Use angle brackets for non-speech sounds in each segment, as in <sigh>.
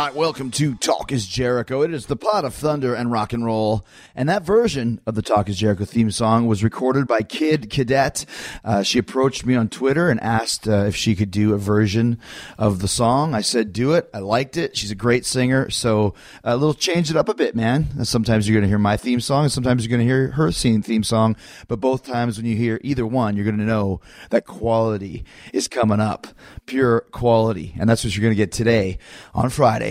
Right, welcome to Talk is Jericho. It is the pot of thunder and rock and roll. And that version of the Talk is Jericho theme song was recorded by Kid Cadet. Uh, she approached me on Twitter and asked uh, if she could do a version of the song. I said, do it. I liked it. She's a great singer. So a little change it up a bit, man. Sometimes you're going to hear my theme song and sometimes you're going to hear her singing theme song. But both times when you hear either one, you're going to know that quality is coming up. Pure quality. And that's what you're going to get today on Friday.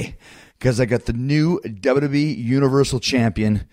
Because I got the new WWE Universal Champion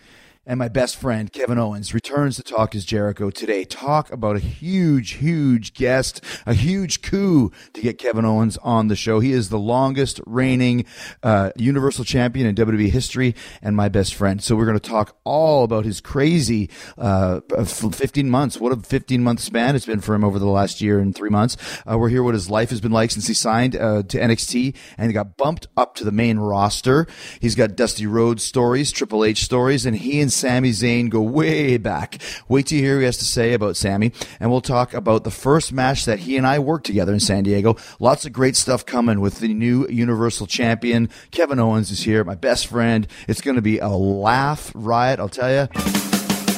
and my best friend Kevin Owens returns to Talk is Jericho today. Talk about a huge, huge guest, a huge coup to get Kevin Owens on the show. He is the longest reigning uh, Universal Champion in WWE history and my best friend. So we're going to talk all about his crazy uh, 15 months. What a 15 month span it's been for him over the last year and three months. Uh, we're here what his life has been like since he signed uh, to NXT and he got bumped up to the main roster. He's got Dusty Rhodes stories, Triple H stories, and he and Sami Zayn go way back. Wait till you hear what he has to say about Sami, and we'll talk about the first match that he and I worked together in San Diego. Lots of great stuff coming with the new Universal Champion. Kevin Owens is here, my best friend. It's going to be a laugh riot, I'll tell you.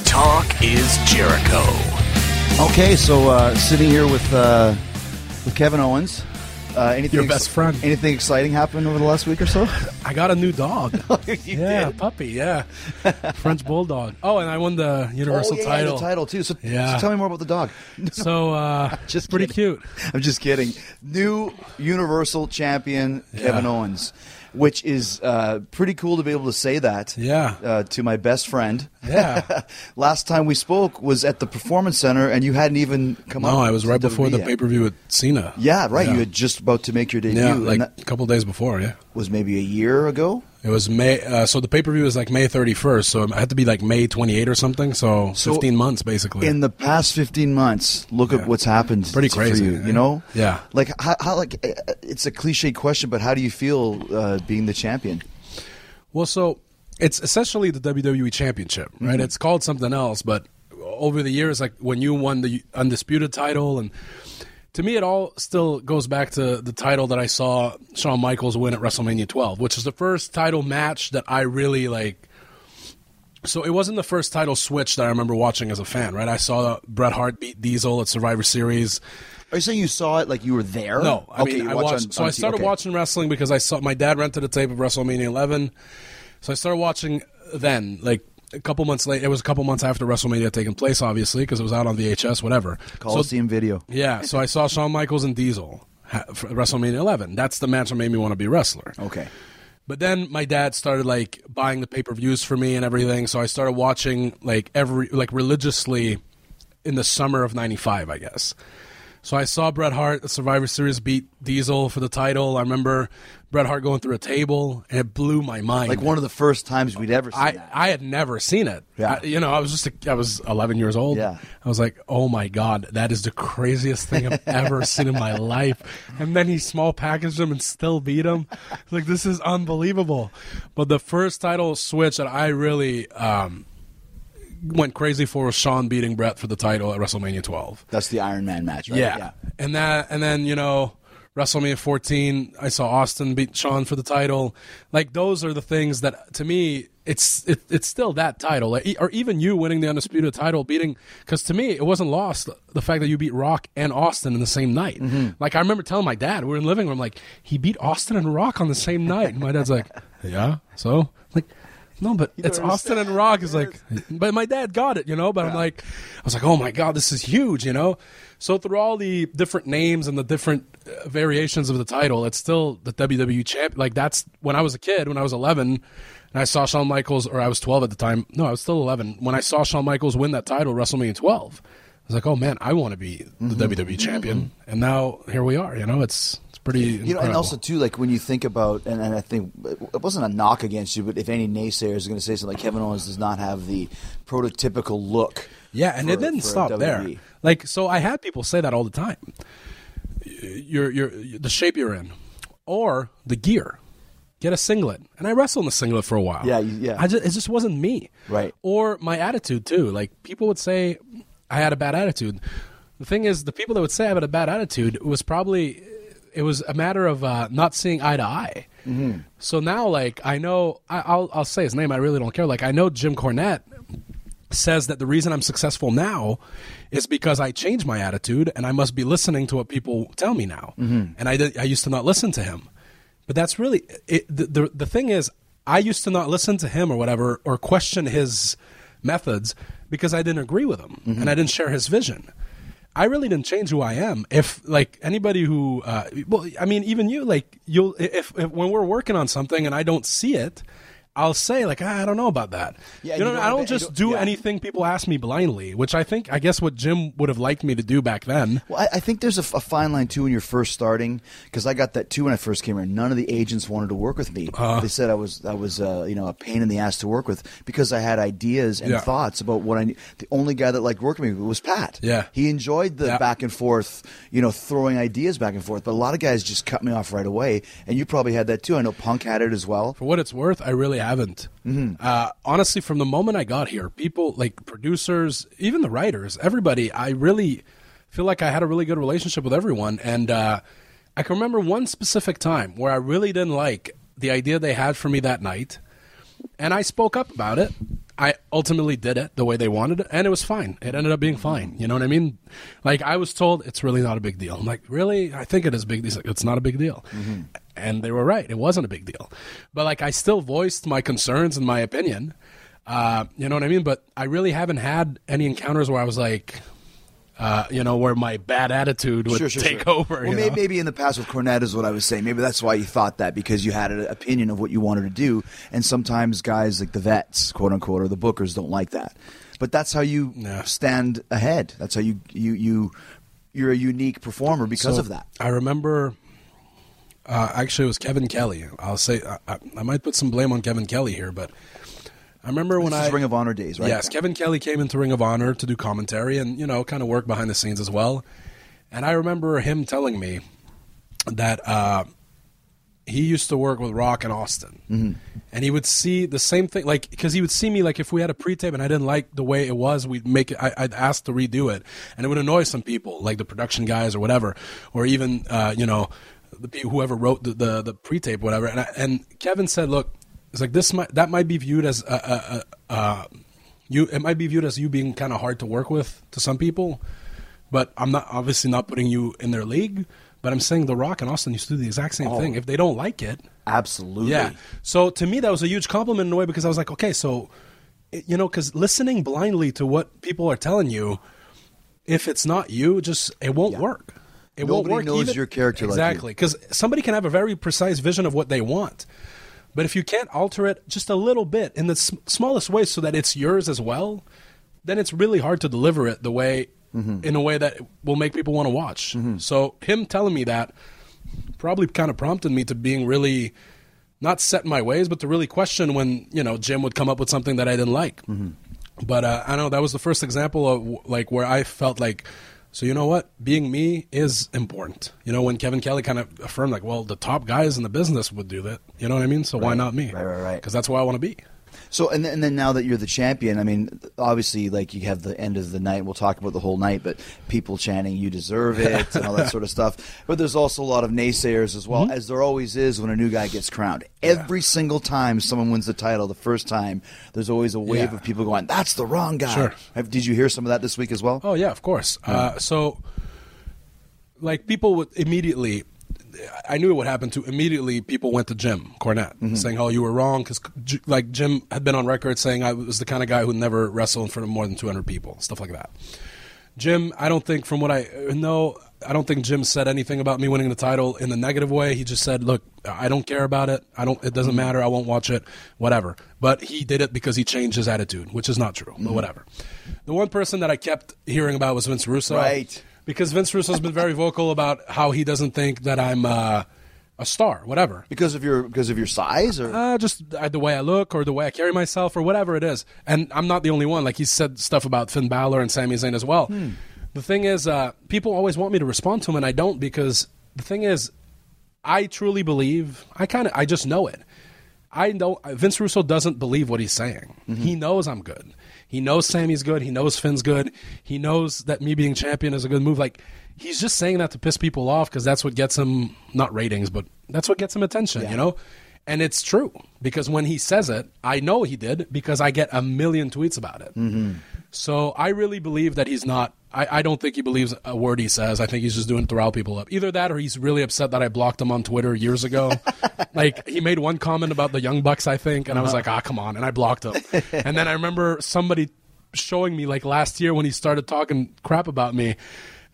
Talk is Jericho. Okay, so uh, sitting here with uh, with Kevin Owens. Uh, anything Your best friend. Anything exciting happened over the last week or so? <laughs> I got a new dog. <laughs> Yeah, did? puppy. Yeah, French bulldog. Oh, and I won the universal oh, yeah, title. The title too. So, Yeah. so tell me more about the dog. <laughs> So uh, Just pretty kidding. cute. I'm just kidding. New Universal Champion Kevin Yeah. Owens, which is uh, pretty cool to be able to say that. Yeah. Uh, to my best friend. Yeah. <laughs> Last time we spoke was at the Performance Center, and you hadn't even come. No, I was right before the pay per view with Cena. Yeah, right. Yeah. You had just about to make your debut. Yeah, like that a couple days before. Yeah, was maybe a year ago. It was May. Uh, so the pay per view was like May 31st. So it had to be like May 28 or something. So, So 15 months basically. In the past 15 months, look at what's happened. Pretty crazy, you. yeah. You know. Yeah. Like how, how like uh, it's a cliche question, but how do you feel uh, being the champion? Well, so it's essentially the WWE Championship, right? Mm-hmm. It's called something else, but over the years, like when you won the undisputed title, and to me, it all still goes back to the title that I saw Shawn Michaels win at WrestleMania 12, which is the first title match that I really like. So it wasn't the first title switch that I remember watching as a fan, right? I saw Bret Hart beat Diesel at Survivor Series. Are you saying you saw it like you were there? No, I okay, mean I watched on- so on I started okay. watching wrestling because I saw my dad rented a tape of WrestleMania 11. So I started watching then, like a couple months late. It was a couple months after WrestleMania had taken place, obviously, because it was out on VHS, whatever. So, Coliseum video. yeah, so I saw Shawn Michaels and Diesel WrestleMania 11. That's the match that made me want to be a wrestler. Okay. But then my dad started like buying the pay per views for me and everything. So I started watching like every like religiously in the summer of '95, I guess. So I saw Bret Hart, the Survivor Series, beat Diesel for the title. I remember Bret Hart going through a table, and it blew my mind. Like one of the first times we'd ever seen I, that. I had never seen it. Yeah. I- you know, I was just a, I was 11 years old. Yeah. I was like, oh my god, that is the craziest thing I've <laughs> ever seen in my life. And then he small packaged him and still beat him. Like this is unbelievable. But the first title switch that I really um, went crazy for was Shawn beating Bret for the title at WrestleMania 12. That's the Iron Man match, right? Yeah. And that and then, you know, WrestleMania 14, I saw Austin beat Shawn for the title. Like those are the things that to me it's it, it's still that title. Like, or even you winning the undisputed title beating cuz to me it wasn't lost the fact that you beat Rock and Austin in the same night. Mm-hmm. Like I remember telling my dad, we were in the living room like he beat Austin and Rock on the same night. And my dad's like, <laughs> "Yeah." So, no, but it's Austin and Rock is like, <laughs> but my dad got it, you know. But I'm like, I was like, oh my god, this is huge, you know. So through all the different names and the different uh, variations of the title, it's still the WWE champ. Like that's when I was a kid, when I was 11, and I saw Shawn Michaels, or I was 12 at the time. No, I was still 11 when I saw Shawn Michaels win that title, WrestleMania 12. I was like, oh man, I want to be the WWE champion, and now here we are. You know, it's pretty. You know, and also too, like when you think about, and, and I think it wasn't a knock against you, but if any naysayer is going to say something like Kevin Owens does not have the prototypical look. Yeah, and for- it didn't stop WWE. there. Like, so I had people say that all the time. You're, you're, the shape you're in, or the gear. Get a singlet, and I wrestled in the singlet for a while. Yeah, yeah. I just, it just wasn't me. Right. Or my attitude too. Like people would say, I had a bad attitude. The thing is, the people that would say I had a bad attitude was probably, it was a matter of uh, not seeing eye to eye. Mm-hmm. So now, like, I know I, I'll I'll say his name. I really don't care. Like, I know Jim Cornette says that the reason I'm successful now is because I changed my attitude and I must be listening to what people tell me now. Mm-hmm. And I did, I used to not listen to him. But that's really it, the, the the thing is I used to not listen to him or whatever or question his methods because I didn't agree with him mm-hmm. and I didn't share his vision. I really didn't change who I am. If like anybody who, uh, well, I mean, even you, like you'll, if, if when we're working on something and I don't see it, I'll say like ah, I don't know about that. Yeah, you know, you don't- I don't just do yeah. anything people ask me blindly, which I think I guess what Jim would have liked me to do back then. Well, I, I think there's a fine line too when you're first starting because I got that too when I first came here. None of the agents wanted to work with me. Uh-huh. they said I was I was uh, you know a pain in the ass to work with because I had ideas and Yeah. thoughts about what I. ne- The only guy that liked working with me was Pat. Yeah. he enjoyed the Yeah. back and forth, you know, throwing ideas back and forth. But a lot of guys just cut me off right away, and you probably had that too. I know Punk had it as well. For what it's worth, I really haven't. Uh, honestly, from the moment I got here, people like producers, even the writers, everybody, I really feel like I had a really good relationship with everyone. And uh, I can remember one specific time where I really didn't like the idea they had for me that night. And I spoke up about it. I ultimately did it the way they wanted it, and it was fine. It ended up being fine. You know what I mean? Like I was told, it's really not a big deal. I'm like, really? I think it is big. He's like, it's not a big deal, and they were right. It wasn't a big deal, but like I still voiced my concerns and my opinion. Uh, you know what I mean? But I really haven't had any encounters where I was like, uh, you know, where my bad attitude would Sure, sure, take sure. over. Well, you may- know? maybe in the past with Cornette is what I was saying. Maybe that's why you thought that because you had an opinion of what you wanted to do, and sometimes guys like the vets, quote unquote, or the bookers don't like that. But that's how you Yeah. stand ahead. That's how you you you you're a unique performer because So, of that. I remember. Uh, actually, it was Kevin Kelly. I'll say I, I, I might put some blame on Kevin Kelly here, but I remember when This I is Ring of Honor days, right? Yes, Kevin Kelly came into Ring of Honor to do commentary and you know kind of work behind the scenes as well. And I remember him telling me that uh, he used to work with Rock and Austin, Mm-hmm. and he would see the same thing, like because he would see me like if we had a pre-tape and I didn't like the way it was, we'd make it. I, I'd ask to redo it, and it would annoy some people, like the production guys or whatever, or even uh, you know the whoever wrote the the, the pre-tape, whatever. And I, and Kevin said, look, it's like this might that might be viewed as a, a, a, a you it might be viewed as you being kind of hard to work with to some people but I'm not obviously not putting you in their league. But I'm saying The Rock and Austin used to do the exact same Oh. thing. If they don't like it, Absolutely. yeah. So to me, that was a huge compliment in a way because I was like, okay, so you know, because listening blindly to what people are telling you, if it's not you, just it won't Yeah. work. It won't Nobody work. knows even- your character like exactly because somebody can have a very precise vision of what they want. But if you can't alter it just a little bit in the s- smallest way so that it's yours as well, then it's really hard to deliver it the way Mm-hmm. in a way that will make people want to watch. So him telling me that probably kind of prompted me to being really not set in my ways, but to really question when you know Jim would come up with something that I didn't like. But uh, I know that was the first example of like where I felt like, so you know what, being me is important. You know, when Kevin Kelly kind of affirmed like, well, the top guys in the business would do that. You know what I mean? So why not me? Right, right, right. Because that's where I want to be. So and then, and then now that you're the champion, I mean, obviously, like you have the end of the night. We'll talk about the whole night, but people chanting "You deserve it" and all that <laughs> sort of stuff. But there's also a lot of naysayers as Mm-hmm. well, as there always is when a new guy gets crowned. Every single time someone wins the title, the first time, there's always a wave Yeah. of people going, "That's the wrong guy." Sure. Have, did you hear some of that this week as well? Oh yeah, of course. Uh, so, like people would immediately. I knew it would happen to immediately. People went to Jim Cornette mm-hmm. saying, "Oh, you were wrong," because like Jim had been on record saying I was the kind of guy who never wrestled in front of more than 200 people, stuff like that. Jim, I don't think from what I uh, know, I don't think Jim said anything about me winning the title in the negative way. He just said, "Look, I don't care about it. I don't. It doesn't mm-hmm. matter. I won't watch it. Whatever." But he did it because he changed his attitude, which is not true. But mm-hmm. whatever. The one person that I kept hearing about was Vince Russo, Right. Because Vince Russo's been very vocal about how he doesn't think that I'm uh, a star, whatever. Because of your because of your size, or Uh, just uh, the way I look or the way I carry myself or whatever it is. And I'm not the only one. Like he said stuff about Finn Balor and Sami Zayn as well. The thing is, uh, people always want me to respond to him, and I don't because the thing is, I truly believe. I kind of, I just know it. I know Vince Russo doesn't believe what he's saying. He knows I'm good. He knows Sami's good. He knows Finn's good. He knows that me being champion is a good move. Like he's just saying that to piss people off because that's what gets him not ratings, but that's what gets him attention. You know. And it's true because when he says it, I know he did because I get a million tweets about it. Mm-hmm. So I really believe that he's not. I, I don't think he believes a word he says. I think he's just doing it to rile people up. Either that, or he's really upset that I blocked him on Twitter years ago. <laughs> like he made one comment about the Young Bucks, I think, and I was like, ah, come on, and I blocked him. <laughs> and then I remember somebody showing me like last year when he started talking crap about me.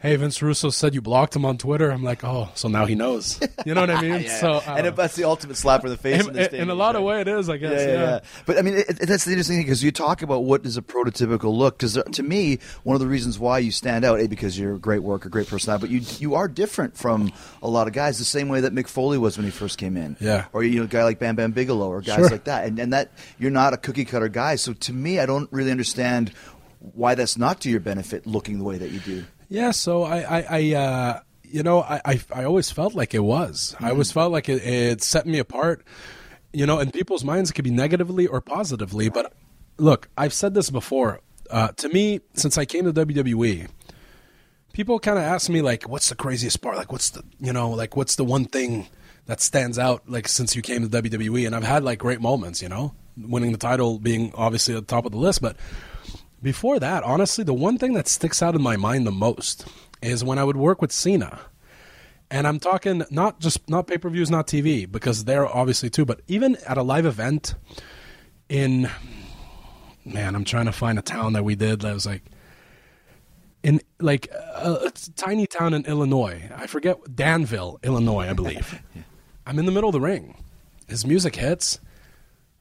Hey, Vince Russo said you blocked him on Twitter. I'm like, oh, so now he knows. You know what I <laughs> mean? So, uh, and if that's the ultimate slap in the face. in, in, this in, in a lot of way, it is, I guess. Yeah, Yeah, yeah, yeah. But I mean, it, it- that's the interesting thing because you talk about what is a prototypical look. Because to me, one of the reasons why you stand out, a because you're a great worker, great personality, but you you are different from a lot of guys. The same way that Mick Foley was when he first came in. Yeah. Or you know, a guy like Bam Bam Bigelow, or guys Sure. like that, and and that you're not a cookie cutter guy. So to me, I don't really understand why that's not to your benefit, looking the way that you do. Yeah, so I, I, I uh, you know, I, I, I always felt like it was. I always felt like it, it set me apart. You know, in people's minds, it could be negatively or positively. But look, I've said this before. Uh, to me, since I came to WWE, people kind of ask me like, "What's the craziest part? Like, what's the, you know, like, what's the one thing that stands out like since you came to WWE?" And I've had like great moments. You know, winning the title being obviously at the top of the list, but before that, honestly, the one thing that sticks out in my mind the most is when I would work with Cena. And I'm talking not just not pay per views, not TV, because they're obviously too, but even at a live event in man, I'm trying to find a town that we did that was like in like a, a tiny town in Illinois. I forget Danville, Illinois, I <laughs> believe. I'm in the middle of the ring. His music hits.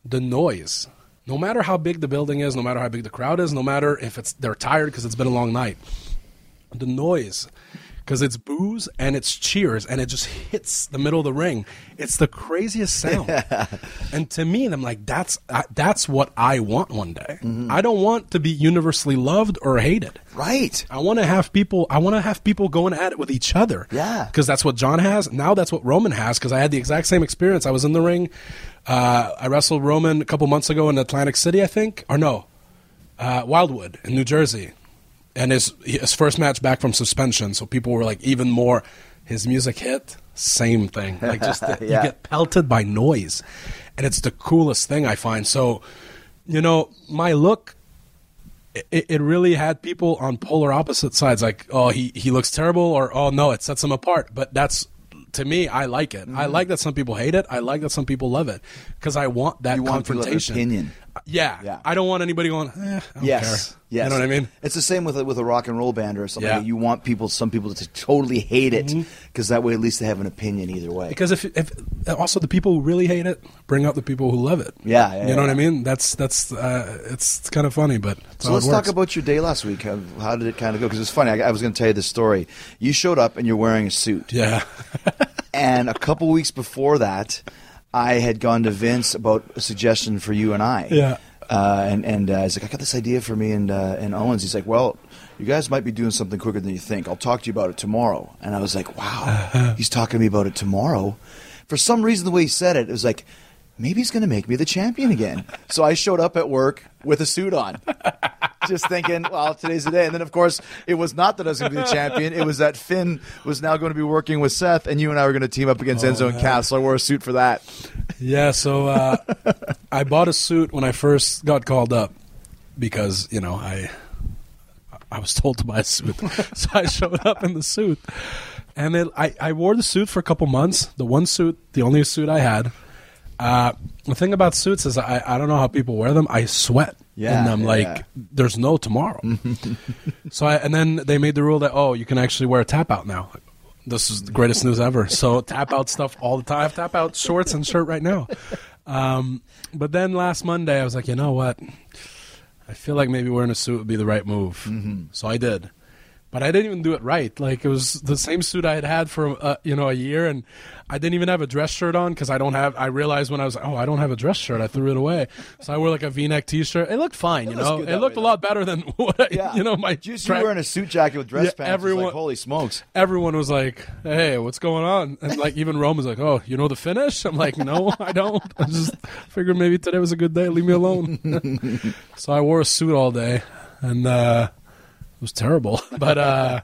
The noise, no matter how big the building is, no matter how big the crowd is, no matter if it's they're tired because it's been a long night, the noise, because it's booze and it's cheers and it just hits the middle of the ring. It's the craziest sound. <laughs> and to me, I'm like, that's uh, that's what I want one day. I don't want to be universally loved or hated. Right. I want to have people. I want to have people going at it with each other. Yeah. because that's what John has. Now that's what Roman has. Because I had the exact same experience. I was in the ring. Uh, I wrestled Roman a couple months ago in Atlantic City, I think, or no, uh, Wildwood in New Jersey, and his his first match back from suspension. So people were like even more. His music hit, same thing. Like just <laughs> the- Yeah. you get pelted by noise, and it's the coolest thing I find. So, you know, my look it, it really had people on polar opposite sides like oh he, he looks terrible or oh no it sets him apart but that's to me i like it Mm-hmm. i like that some people hate it i like that some people love it because i want that You want confrontation opinion. Yeah. Yeah. i don't want anybody going eh, I don't Yes. care. Yes. you know what i mean It's the same with a, with a rock and roll band or something. Yeah. Mm-hmm. You want people, some people, to totally hate it because that way at least they have an opinion either way. because if, if also the people who really hate it bring out the people who love it Yeah, yeah, you know what i mean that's that's uh, it's, it's kind of funny but so let's talk about your day last week. How, how did it kind of go? Because it's funny. I, I was going to tell you this story. You showed up and you're wearing a suit. yeah And a couple weeks before that, I had gone to Vince about a suggestion for you and I. Yeah. Uh, and and uh, he's like, I got this idea for me and uh, and Owens. He's like, well, you guys might be doing something quicker than you think. I'll talk to you about it tomorrow. And I was like, wow, <laughs> he's talking to me about it tomorrow. For some reason, the way he said it, it was like, maybe he's going to make me the champion again. so I showed up at work with a suit on. Just thinking, well, today's the day. And then, of course, it was not that I was going to be the champion. It was that Finn was now going to be working with Seth, and you and I were going to team up against Enzo and Cass. So I wore a suit for that. Yeah, so uh, I bought a suit when I first got called up because you know I I was told to buy a suit, <laughs> so I showed up in the suit, and then I I wore the suit for a couple months. The one suit, the only suit I had. Uh, the thing about suits is I I don't know how people wear them. I sweat. Yeah, and I'm yeah, like, there's no tomorrow. <laughs> so I, and then they made the rule that oh, you can actually wear a tap out now. This is the greatest news ever. So <laughs> tap out stuff all the time. I have tap out shorts and shirt right now. Um, but then last Monday, I was like, you know what? I feel like maybe wearing a suit would be the right move. So I did. But I didn't even do it right. Like it was the same suit I had had for uh, you know a year, and I didn't even have a dress shirt on because I don't have. I realized when I was oh I don't have a dress shirt. I threw it away. So I wore like a V-neck T-shirt. It looked fine, you know. It looked way, a lot better than <laughs> what I, Yeah. you know my. Just track- you wearing a suit jacket with dress Yeah, pants. Everyone- like, holy smokes. everyone was like, "Hey, what's going on?" And like even Rome was like, "Oh, you know the finish?" I'm like, "No, I don't. I just figured maybe today was a good day. Leave me alone." <laughs> so I wore a suit all day, and uh, it was terrible. <laughs> But uh,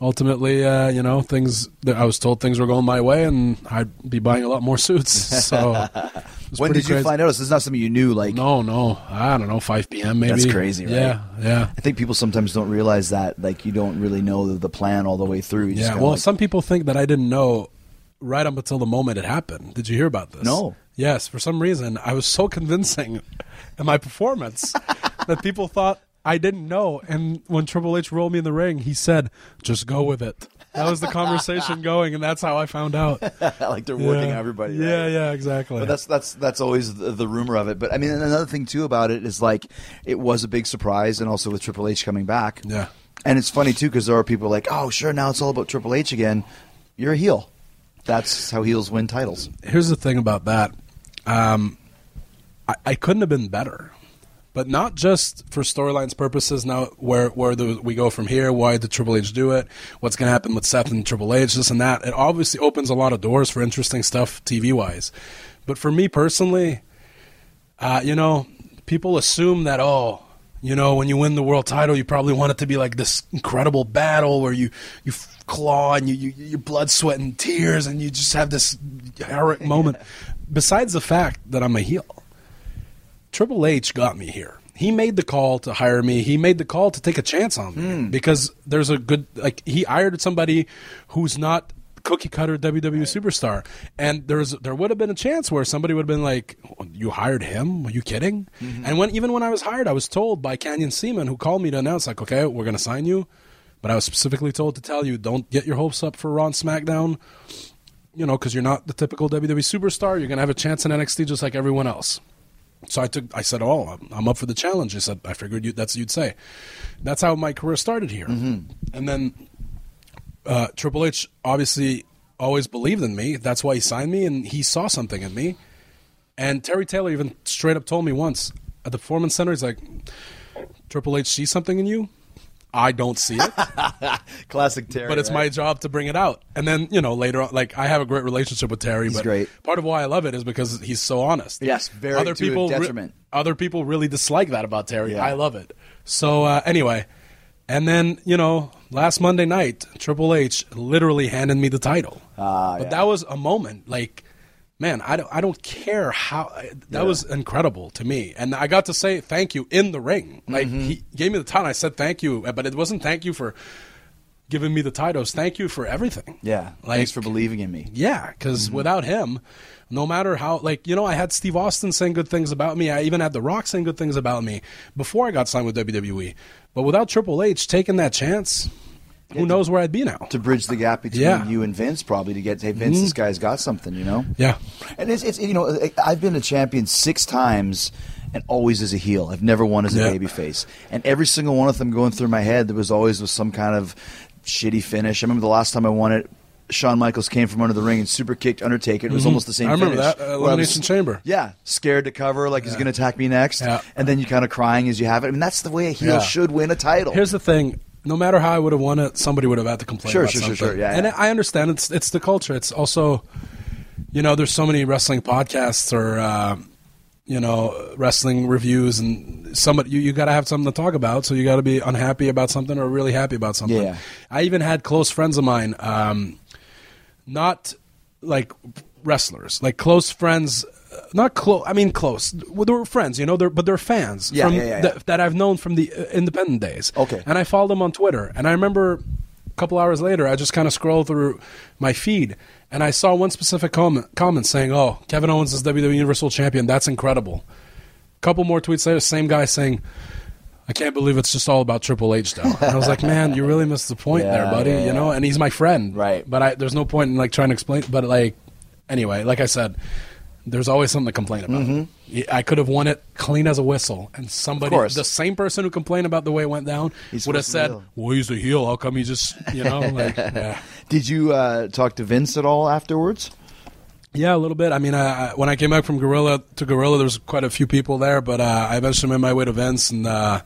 ultimately, uh, you know, things I was told things were going my way, and I'd be buying a lot more suits. <laughs> So, <laughs> when did you crazy. find out? This is not something you knew. Like, No, no, I don't know, five p.m. maybe. That's crazy, right? Yeah, yeah, I think people sometimes don't realize that. Like, you don't really know the, plan all the way through. You yeah. Well, like- some people think that I didn't know right up until the moment it happened. Did you hear about this? No. Yes, for some reason I was so convincing in my performance that people thought I didn't know. And when Triple H rolled me in the ring, he said, "Just go with it." That was the conversation <laughs> going, and that's how I found out. <laughs> like they're working yeah. everybody. Yeah, yeah, exactly. But that's that's that's always the, the rumor of it. But I mean, another thing too about it is like it was a big surprise, and also with Triple H coming back. Yeah. And it's funny too because there are people like, oh, sure, now it's all about Triple H again. You're a heel. That's how heels win titles. here's the thing about that. Um, I, I couldn't have been better, but not just for storylines purposes. Now, where where do we go from here? Why did Triple H do it? What's going to happen with Seth and Triple H? This and that. It obviously opens a lot of doors for interesting stuff TV wise. But for me personally, uh, you know, people assume that oh, you know, when you win the world title, you probably want it to be like this incredible battle where you you claw and you, you your blood, sweat, and tears, and you just have this heroic moment. <laughs> Besides the fact that I'm a heel, Triple H got me here. He made the call to hire me. He made the call to take a chance on me hmm. because there's a good like he hired somebody who's not cookie cutter WWE superstar, and there's there would have been a chance where somebody would have been like, "You hired him? Are you kidding?" Mm-hmm. And when even when I was hired, I was told by Canyon Ceman who called me to announce like, "Okay, we're going to sign you," but I was specifically told to tell you, "Don't get your hopes up for Raw and SmackDown." You know, because you're not the typical WWE superstar. You're going to have a chance in NXT just like everyone else. So I took. I said, "Oh, I'm, up for the challenge." I said, "I figured you, that's what you'd say." That's how my career started here, and then uh, Triple H obviously always believed in me. That's why he signed me, and he saw something in me. And Terry Taylor even straight up told me once at the Performance Center, he's like, "Triple H sees something in you." I don't see it, <laughs> Classic Terry. but it's my job to bring it out. And then, you know, later on, like I have a great relationship with Terry. He's but great. Part of why I love it is because he's so honest. Yes, very other people re- other people really dislike that about Terry. Yeah. I love it. So uh, anyway, and then you know, last Monday night, Triple H literally handed me the title. Ah, but yeah. that was a moment, like. Man, I don't, I don't care how that was incredible to me, and I got to say thank you in the ring. Like Mm-hmm. he gave me the title, I said thank you, but it wasn't thank you for giving me the titles. Thank you for everything. Yeah. like Thanks for believing in me. yeah, because Mm-hmm. without him, no matter how, like, you know, I had Steve Austin saying good things about me. I even had The Rock saying good things about me before I got signed with WWE. But without Triple H taking that chance, who knows where I'd be now? To bridge the gap between Yeah. you and Vince, probably to get, hey, Vince, this guy's got something, you know? Yeah. And it's, it's you know I've been a champion six times and always as a heel. I've never won as a Yeah. baby face. And every single one of them going through my head, there was always was some kind of shitty finish. I remember the last time I won it. Shawn Michaels came from under the ring and super kicked Undertaker. It was almost the same. Mm-hmm. I remember finish, that, uh, Elimination was- Chamber. Yeah, scared to cover, like he's going to attack me next, Yeah. and then you kind of crying as you have it. I mean, that's the way a heel Yeah. should win a title. Here's the thing. No matter how I would have won it, somebody would have had to complain Sure, about sure, sure, sure. Yeah, and yeah. I understand it's it's the culture. It's also, you know, there's so many wrestling podcasts or, uh, you know, wrestling reviews, and somebody you, you got to have something to talk about. So you got to be unhappy about something or really happy about something. Yeah. I even had close friends of mine, um, not like wrestlers, like close friends. Not close. I mean, close. Well, they were friends, you know. They're but they're fans Yeah, from yeah, yeah, that- that I've known from the uh, independent days. Okay. And I followed them on Twitter. And I remember a couple hours later, I just kind of scrolled through my feed and I saw one specific comment, comment saying, Oh, Kevin Owens is WWE Universal Champion. That's incredible. A couple more tweets later, same guy saying, I can't believe it's just all about Triple H, though. And I was like, man, you really missed the point there, buddy. You know, and he's my friend, Right. But I, there's no point in like trying to explain. But like, anyway, like I said, there's always something to complain about. Yeah, I could have won it clean as a whistle, and somebody, Mm-hmm. the same person who complained about the way it went down, He's would have said, "Well, he's a heel. How come he just, you know, <laughs> like, yeah, Did you uh, talk to Vince at all afterwards? yeah, a little bit." I mean, I, I, when I came back from Gorilla to Gorilla, there was quite a few people there, but uh, I eventually made my way to Vince, and uh,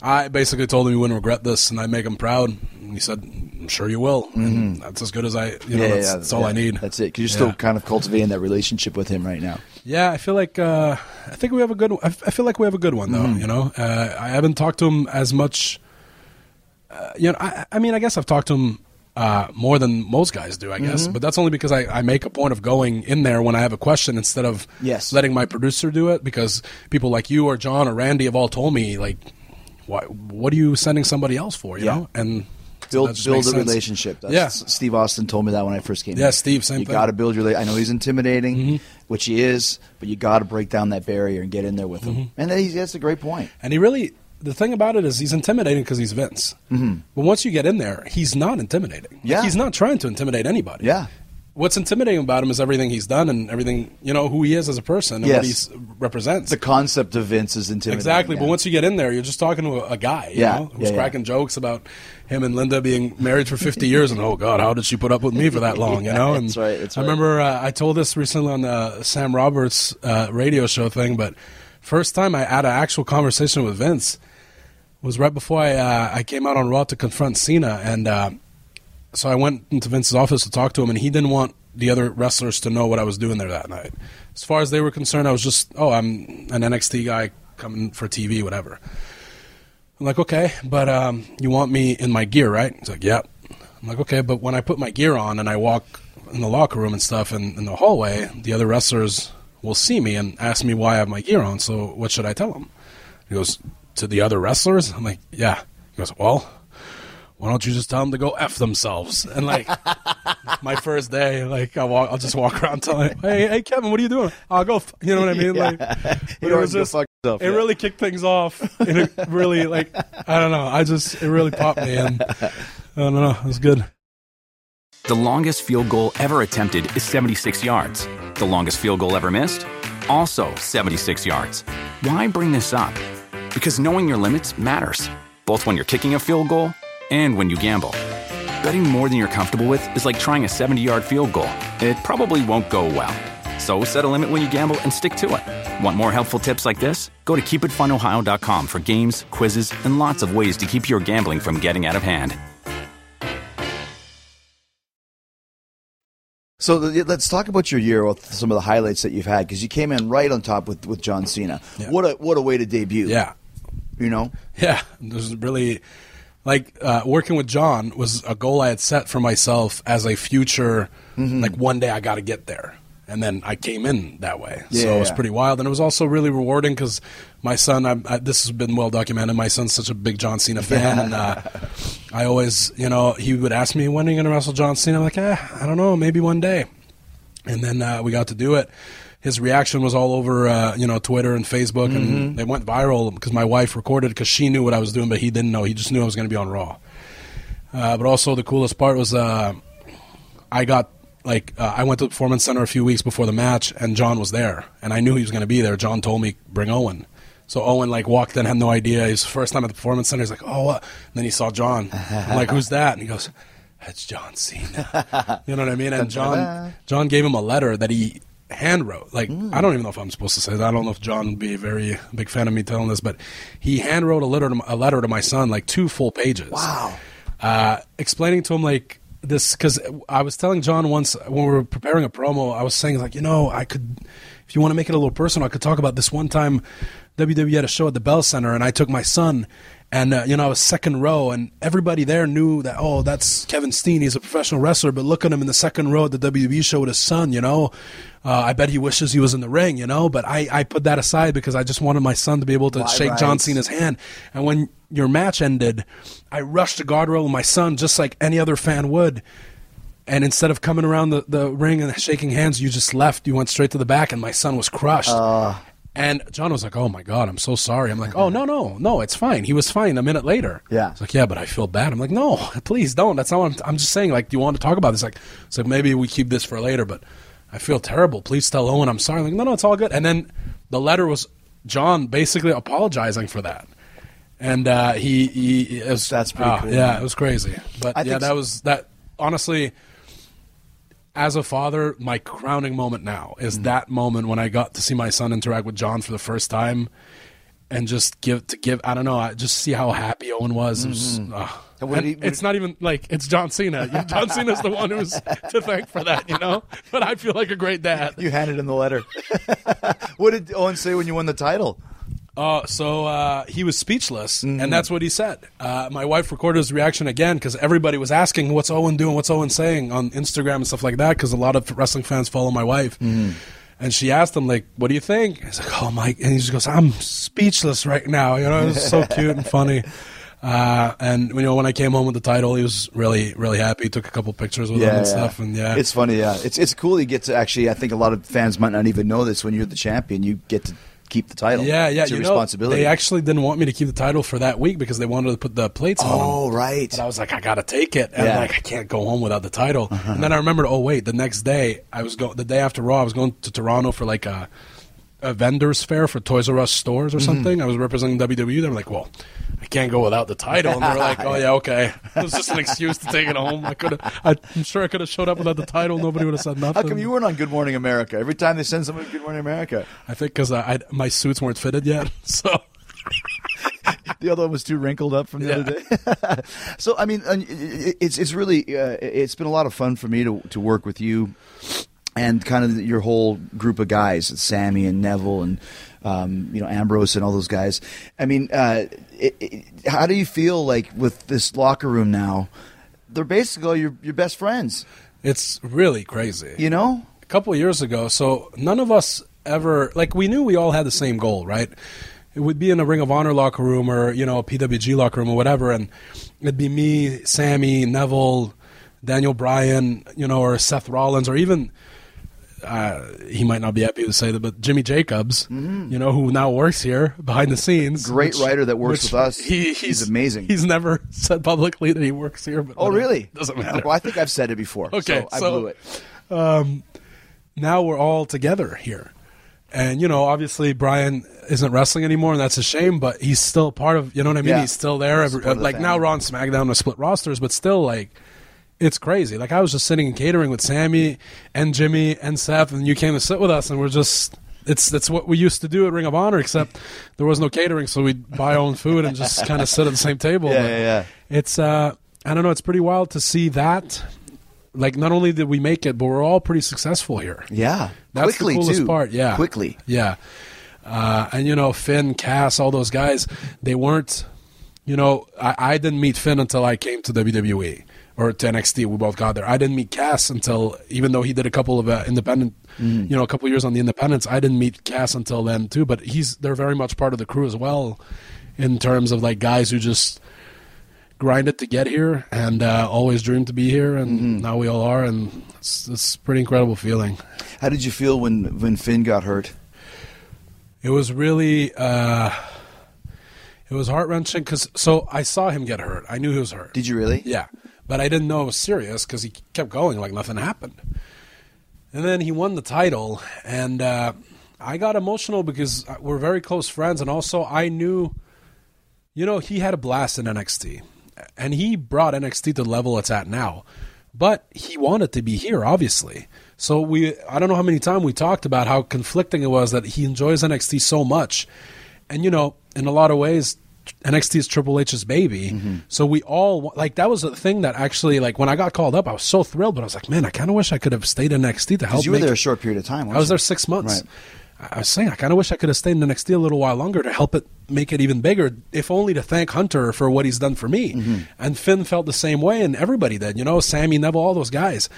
I basically told him he wouldn't regret this, and I'd make him proud. And he said, "I'm sure you will." And that's as good as I, you know, that's, that's all I Mm-hmm. need. That's it. Because you're still Yeah. kind of cultivating that relationship with him right now. Yeah, I feel like uh, I think we have a good. I I feel like we have a good one though. You know, uh, I haven't talked to him as much. Uh, you know, I, I mean, I guess I've talked to him uh, more than most guys do, I guess. Mm-hmm. But that's only because I, I make a point of going in there when I have a question instead of Yes. letting my producer do it. Because people like you or John or Randy have all told me like, why, what are you sending somebody else for? You Yeah. know, and build build a sense. relationship. That's, Yeah. Steve Austin told me that when I first came. Yeah, in. Steve, same You thing. Mm-hmm. got to build your. I know he's intimidating, which he is, but you got to break down that barrier and get in there with him. Mm-hmm. And that he's, that's a great point. And he really, the thing about it is he's intimidating because he's Vince. Mm-hmm. But once you get in there, he's not intimidating. Like, Yeah. he's not trying to intimidate anybody. Yeah. What's intimidating about him is everything he's done and everything, you know, who he is as a person and what he Yes. represents. The concept of Vince is intimidating. Exactly, but once you get in there, you're just talking to a, a guy, you Yeah, know, who's yeah, yeah. cracking jokes about him and Linda being married for 50 years, and oh God, how did she put up with me for that long, you <laughs> know? And That's right, that's I right. remember uh, I told this recently on the Sam Roberts uh, radio show thing, but first time I had an actual conversation with Vince was right before I uh, I came out on Raw to confront Cena, and uh, so I went into Vince's office to talk to him, and he didn't want the other wrestlers to know what I was doing there that night. As far as they were concerned, I was just, oh, I'm an NXT guy coming for TV, whatever. I'm like, okay, but um, you want me in my gear, right? He's like, yep. I'm like, okay, but when I put my gear on and I walk in the locker room and stuff in, in the hallway, the other wrestlers will see me and ask me why I have my gear on. So what should I tell them? He goes, to the other wrestlers? I'm like, yeah. He goes, well, why don't you just tell them to go f themselves? And like <laughs> my first day, like I walk, I'll just walk around telling, hey, hey, Kevin, what are you doing? I'll go. F-, you know what I mean? <laughs> Like, but You it was just, fuck yourself, it yeah. really kicked things off. And it really, like, I don't know. I just, it really popped me, and I don't know. It was good. The longest field goal ever attempted is 76 yards. The longest field goal ever missed? Also 76 yards. Why bring this up? Because knowing your limits matters, both when you're kicking a field goal and when you gamble. Betting more than you're comfortable with is like trying a 70 yard field goal. It probably won't go well. So set a limit when you gamble and stick to it. Want more helpful tips like this? Go to keepitfunohio.com for games, quizzes, and lots of ways to keep your gambling from getting out of hand. So let's talk about your year with some of the highlights that you've had because you came in right on top with, with John Cena. Yeah. What a what a way to debut. Yeah. you know. Yeah, it was really like uh, working with John was a goal I had set for myself as a future. Mm-hmm. Like one day I got to get there, and then I came in that way. Yeah, so it was yeah. pretty wild, and it was also really rewarding because my son. I, I, this has been well documented. My son's such a big John Cena fan, and uh, I always, you know, he would ask me when are you going to wrestle John Cena. I'm like, eh, I don't know, maybe one day. And then uh, we got to do it. His reaction was all over, uh, you know, Twitter and Facebook, Mm-hmm. and they went viral because my wife recorded because she knew what I was doing, but he didn't know. He just knew I was going to be on Raw. Uh, but also, the coolest part was uh, I got like uh, I went to the Performance Center a few weeks before the match, and John was there, and I knew he was going to be there. John told me bring Owen. So Owen like walked in, had no idea. His first time at the Performance Center. He's like, "Oh," what? And then he saw John. I'm like, "Who's that?" And he goes, "That's John Cena." <laughs> You know what I mean? And John John gave him a letter that he hand wrote. Like I don't even know if I'm supposed to say that. I don't know if John would be a very big fan of me telling this, but he hand wrote a letter to my, a letter to my son, like two full pages. Wow. Uh, explaining to him like this because I was telling John once when we were preparing a promo, I was saying like, you know, I could, if you want to make it a little personal, I could talk about this one time WWE had a show at the Bell Center, and I took my son. And uh, you know, I was second row, and everybody there knew that. Oh, that's Kevin Steen. He's a professional wrestler. But look at him in the second row at the WWE show with his son. You know, uh, I bet he wishes he was in the ring. You know, but I, I put that aside because I just wanted my son to be able to shake. John Cena's hand. And when your match ended, I rushed to guardrail with my son just like any other fan would. And instead of coming around the, the ring and shaking hands, you just left. You went straight to the back, and my son was crushed. Uh. And John was like, "Oh my god, I'm so sorry." I'm like, "Oh no, no, no, it's fine." He was fine a minute later. Yeah. He's like, "Yeah, but I feel bad." I'm like, "No, please don't. That's not what I'm. I'm just saying. Like, do you want to talk about this?" Like, it's like maybe we keep this for later, but I feel terrible. Please tell Owen I'm sorry. I'm like, no, no, it's all good. And then the letter was John basically apologizing for that. And uh, he, he it was, That's pretty ah, cool, Yeah, man. it was crazy. But I yeah, that was that. Honestly, as a father, my crowning moment now is Mm. that moment when I got to see my son interact with John for the first time, and just give to give. I don't know. I just see how happy Owen was. It was. Mm-hmm. And what And did he- what it's not even like it's John Cena. <laughs> John Cena's the one who's to thank for that, you know. But I feel like a great dad. You handed him the letter. <laughs> what did Owen say when you won the title? Uh, so uh, he was speechless, Mm-hmm. and that's what he said. Uh, my wife recorded his reaction again because everybody was asking, "What's Owen doing? What's Owen saying?" on Instagram and stuff like that. Because a lot of wrestling fans follow my wife, Mm-hmm. and she asked him, "Like, what do you think?" He's like, "Oh Mike," and he just goes, "I'm speechless right now." You know, it was so <laughs> cute and funny. Uh, and you know, when I came home with the title, he was really, really happy. He took a couple pictures with him and stuff, and yeah, It's funny, yeah. It's it's cool you get to actually I think a lot of fans might not even know this when you're the champion, you get to keep the title. Yeah, yeah. It's your you know, responsibility. they actually didn't want me to keep the title for that week because they wanted to put the plates on. Oh, right. But I was like, I gotta take it, and Yeah. Uh-huh. like I can't go home without the title. And then I remembered, oh wait, the next day I was going. The day after Raw, I was going to Toronto for like a, a vendors fair for Toys R Us stores or Mm-hmm. something. I was representing WWE. They're like, well. I can't go without the title, and they're like, "Oh yeah, okay." <laughs> It was just an excuse to take it home. I could, I'm sure I could have showed up without the title. Nobody would have said nothing. How come you weren't on Good Morning America? Every time they send someone to Good Morning America. I think because my suits weren't fitted yet, <laughs> so <laughs> The other one was too wrinkled up from the Yeah. other day. so I mean, uh, it's it's really uh, it's been a lot of fun for me to to work with you and kind of your whole group of guys, Sami and Neville and um, you know Ambrose and all those guys. I mean, uh, it, it, how do you feel like with this locker room now? They're basically all your your best friends. it's really crazy. You know? a couple of years ago. So none of us ever like we knew we all had the same goal, right? It would be in a Ring of Honor locker room or you know a PWG locker room or whatever, and it'd be me, Sami, Neville, Daniel Bryan, you know, or Seth Rollins, or even uh, he might not be happy to say that, but Jimmy Jacobs, you know, who now works here behind the scenes. Mm-hmm. Great writer that works with us. He, He's amazing. He's never <laughs> said publicly that he works here. But Oh, really? Doesn't matter. Well, I think I've said it before. Okay, so I so- blew it. now we're all together here. And you know, obviously Bryan isn't wrestling anymore, and that's a shame. But he's still part of, you know what I mean? Yeah. He's still there. Every, of the like now, and SmackDown are split rosters, but still, like it's crazy. Like I was just sitting and catering with Sami and Jimmy and Seth, and you came to sit with us, and we're just. It's that's what we used to do at Ring of Honor, except there was no catering, so we'd buy our own food and just kind of sit at the same table. Yeah, yeah, yeah. It's uh, I don't know. It's pretty wild to see that. Like, not only did we make it, but we're all pretty successful here. Yeah. That's Quickly the coolest too. part. Yeah, Quickly. Yeah, uh, and you know Finn, Cass, all those guys. They weren't. You know, I, I didn't meet Finn until I came to WWE or to NXT. We both got there. I didn't meet Cass until, even though he did a couple of uh, independent, Mm. you know, a couple of years on the independents. I didn't meet Cass until then too. But he's they're very much part of the crew as well, in terms of like guys who just grinded to get here and uh, always dreamed to be here, and Mm-hmm. now we all are, and it's, it's a pretty incredible feeling. How did you feel when when Finn got hurt? It was really, uh, it was heart wrenching because so I saw him get hurt. I knew he was hurt. Did you really? Yeah, but I didn't know it was serious because he kept going like nothing happened. And then he won the title, and uh, I got emotional because we're very close friends, and also I knew, you know, he had a blast in NXT, and he brought NXT to the level it's at now. But he wanted to be here, obviously. So we, I don't know how many times we talked about how conflicting it was that he enjoys NXT so much, and you know, in a lot of ways, NXT is Triple H's baby. Mm-hmm. So we all like that was the thing that actually like when I got called up, I was so thrilled, but I was like, man, I kind of wish I could have stayed in NXT to help. You were make- there a short period of time. I was weren't there six months. Right. I was saying I kind of wish I could have stayed in NXT a little while longer to help it make it even bigger, if only to thank Hunter for what he's done for me. Mm-hmm. And Finn felt the same way, and everybody did. You know, Sami Neville, all those guys.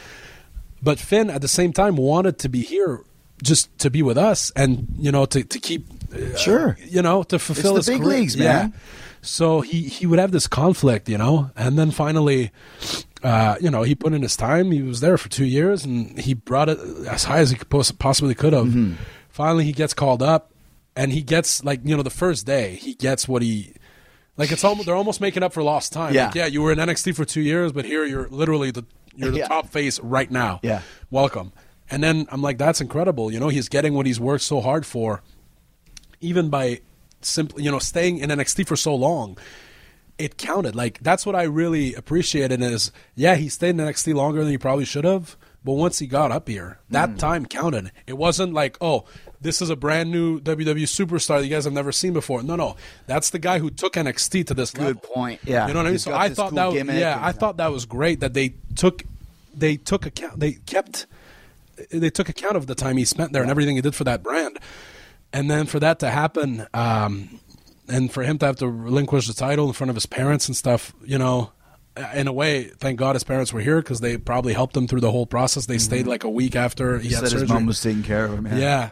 But Finn, at the same time, wanted to be here just to be with us, and you know, to to keep uh, Sure. you know, to fulfill the his big career. leagues, Yeah. man. So he he would have this conflict, you know, and then finally, uh, you know, he put in his time. He was there for two years, and he brought it as high as he could possibly could have. Mm-hmm. Finally, he gets called up, and he gets like you know the first day he gets what he. Like it's almost they're almost making up for lost time. Yeah. Like, yeah, you were in NXT for two years, but here you're literally the you're the Yeah. top face right now. Yeah. welcome. And then I'm like, that's incredible. You know, he's getting what he's worked so hard for even by simply you know staying in NXT for so long, it counted. Like that's what I really appreciated is yeah, he stayed in NXT longer than he probably should have, but once he got up here, that Mm. time counted. It wasn't like, oh, this is a brand new WWE superstar that you guys have never seen before. No, no. That's the guy who took NXT to this Good level. point. Yeah. You know what I mean? So I thought cool that was, yeah, I thought that was great that they took they took account they kept they took account of the time he spent there and everything he did for that brand. And then for that to happen, um, and for him to have to relinquish the title in front of his parents and stuff, you know, in a way, thank God his parents were here because they probably helped him through the whole process. They stayed like a week after he, He had said surgery. his mom was taking care of him. Yeah.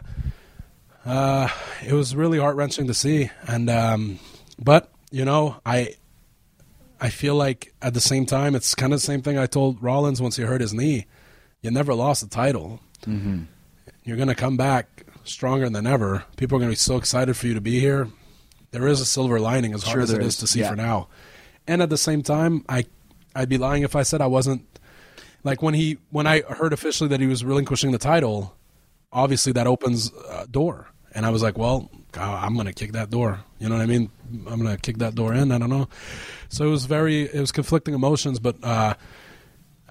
Uh, it was really heart wrenching to see, and um, but you know, I I feel like at the same time, it's kind of the same thing I told Rollins once he hurt his knee. You never lost the title. Mm-hmm. You're going to come back stronger than ever. People are going to be so excited for you to be here. There is a silver lining, as hard as it is is. to see Yeah. for now. And at the same time, I I'd be lying if I said I wasn't like when he when I heard officially that he was relinquishing the title. Obviously, that opens a door, and I was like, "Well, I'm going to kick that door." You know what I mean? I'm going to kick that door in. I don't know. So it was very it was conflicting emotions, but uh,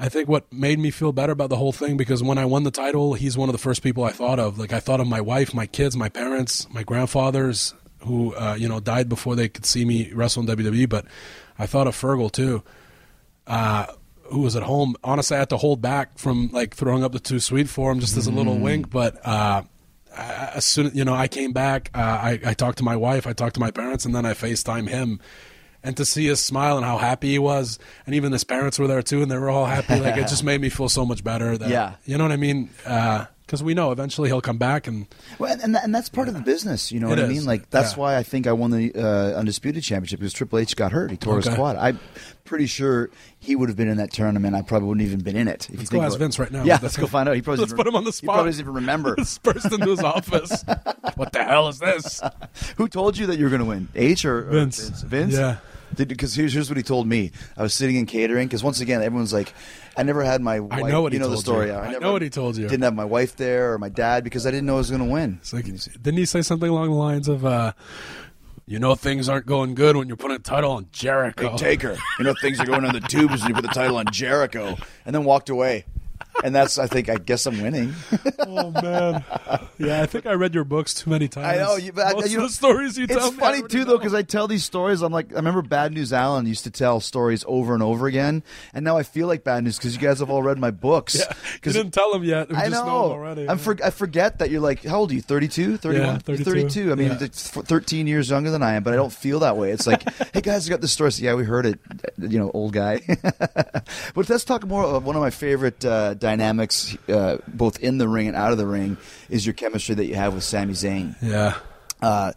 I think what made me feel better about the whole thing because when I won the title, he's one of the first people I thought of. Like I thought of my wife, my kids, my parents, my grandfathers who uh, you know died before they could see me wrestle in WWE. But I thought of Fergal too, uh, who was at home. Honestly, I had to hold back from like throwing up the too sweet for him just as a little wink. But uh, I- as soon you know, I came back. Uh, I, I talked to my wife, I talked to my parents, and then I Facetime him. And to see his smile and how happy he was, and even his parents were there too, and they were all happy. Like it just <laughs> made me feel so much better. That, Yeah. you know what I mean? Because we know eventually he'll come back, and Well, and and, that's part of the business. You know It what I mean? Like that's Yeah. why I think I won the uh, undisputed championship because Triple H got hurt. He tore his quad. I'm pretty sure he would have been in that tournament. I probably wouldn't even been in it. If you Let's think go ask Vince right now. Yeah, Let's let's go- go find out. He probably let's put him on the spot. He spot. probably doesn't even remember. <laughs> burst into his office. <laughs> what the hell is this? Who told you that you were going to win? H or or Vince. Vince? Yeah. Because here's, here's what he told me. I was sitting in catering because once again everyone's like, I never had my. Wife, know what you he know the told story. you. I, I know what he told you. Didn't have my wife there or my dad because I didn't know I was going to win. It's like, didn't he say something along the lines of, uh, "You know, things aren't going good when you're putting a title on Jericho." Big taker. You know things are going on the tubes when you put the title on Jericho, and then walked away. And that's I think I guess I'm winning. <laughs> oh man, yeah. I think I read your books too many times. I know, you, but I- you know, the stories you tell It's funny too, though, because I tell these stories. I'm like, I remember Bad News Allen used to tell stories over and over again, and now I feel like bad news because you guys have all read my books. yeah, you didn't tell them yet. We I just know. him already. I'm for, I forget that you're like, how old are you? 32, 31? Yeah, 32. 32. I mean, Yeah. 13 years younger than I am, but I don't feel that way. It's like, <laughs> hey guys, I got this story. Say, yeah, we heard it. You know, old guy. <laughs> but let's talk more of one of my favorite uh, dynamics, uh, both in the ring and out of the ring, is your chemistry that you have with Sami Zayn. yeah. Uh,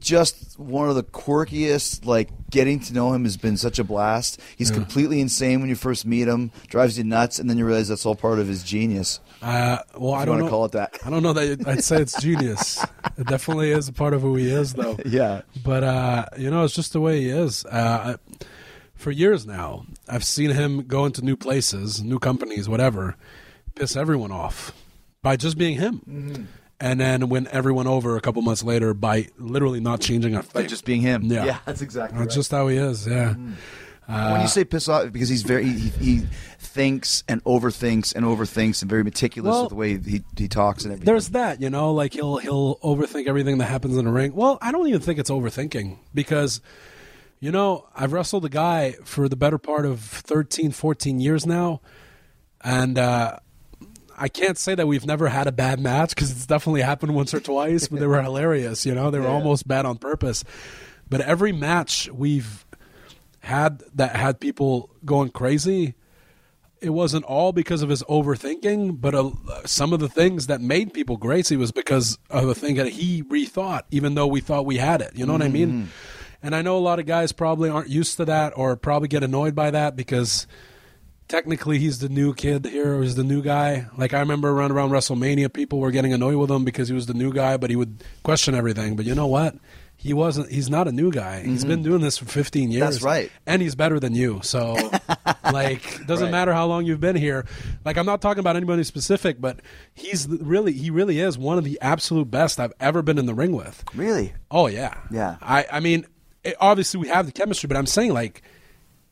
just one of the quirkiest. Like getting to know him has been such a blast. He's completely insane when you first meet him, drives you nuts, and then you realize that's all part of his genius. Uh, well, I don't wanna know. call it that. I don't know that I'd say it's genius. it definitely is a part of who he is, though. <laughs> Yeah. But uh, you know, it's just the way he is. Uh, I- for years now, I've seen him go into new places, new companies, whatever, piss everyone off by just being him, Mm-hmm. and then win everyone over a couple months later by literally not changing a thing. By just being him. Yeah. that's exactly That's just how he is. Yeah. when you say piss off, because he's very he, he thinks and overthinks and overthinks and very meticulous Well, with the way he he talks and everything. There's that, you know, like he'll he'll overthink everything that happens in the ring. Well, I don't even think it's overthinking because you know, I've wrestled a guy for the better part of 13, 14 years now and uh I can't say that we've never had a bad match because it's definitely happened once or twice, but they were <laughs> hilarious. You know, they were Yeah. almost bad on purpose. But every match we've had that had people going crazy, it wasn't all because of his overthinking, but uh, some of the things that made people crazy was because of a thing that he rethought, even though we thought we had it. You know what I mean? And I know a lot of guys probably aren't used to that or probably get annoyed by that because technically he's the new kid here or he's the new guy. Like I remember around around WrestleMania, people were getting annoyed with him because he was the new guy, but he would question everything. But you know what? He wasn't. He's not a new guy. He's mm-hmm. been doing this for 15 years. That's right. And he's better than you. So, <laughs> like, doesn't Right. matter how long you've been here. Like, I'm not talking about anybody specific, but he's really, he really is one of the absolute best I've ever been in the ring with. really. Oh yeah, Yeah. I, I mean, it, obviously we have the chemistry, but I'm saying like,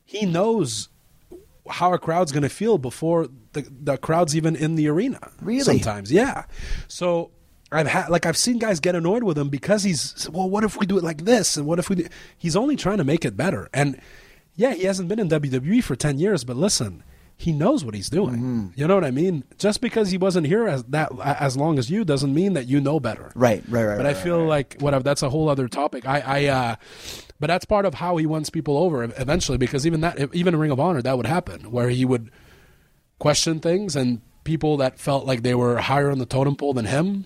he knows how a crowd's going to feel before the the crowd's even in the arena. Really? Sometimes, yeah. So I've had like I've seen guys get annoyed with him because he's well, what if we do it like this, and what if we? Do? He's only trying to make it better, and yeah, he hasn't been in WWE for ten years, but listen. He knows what he's doing. Mm-hmm. You know what I mean? Just because he wasn't here as that as long as you doesn't mean that you know better. Right, right, right. But right, I feel right. like whatever. That's a whole other topic. I, I, uh, but that's part of how he wins people over eventually. Because even that, even in Ring of Honor, that would happen where he would question things, and people that felt like they were higher on the totem pole than him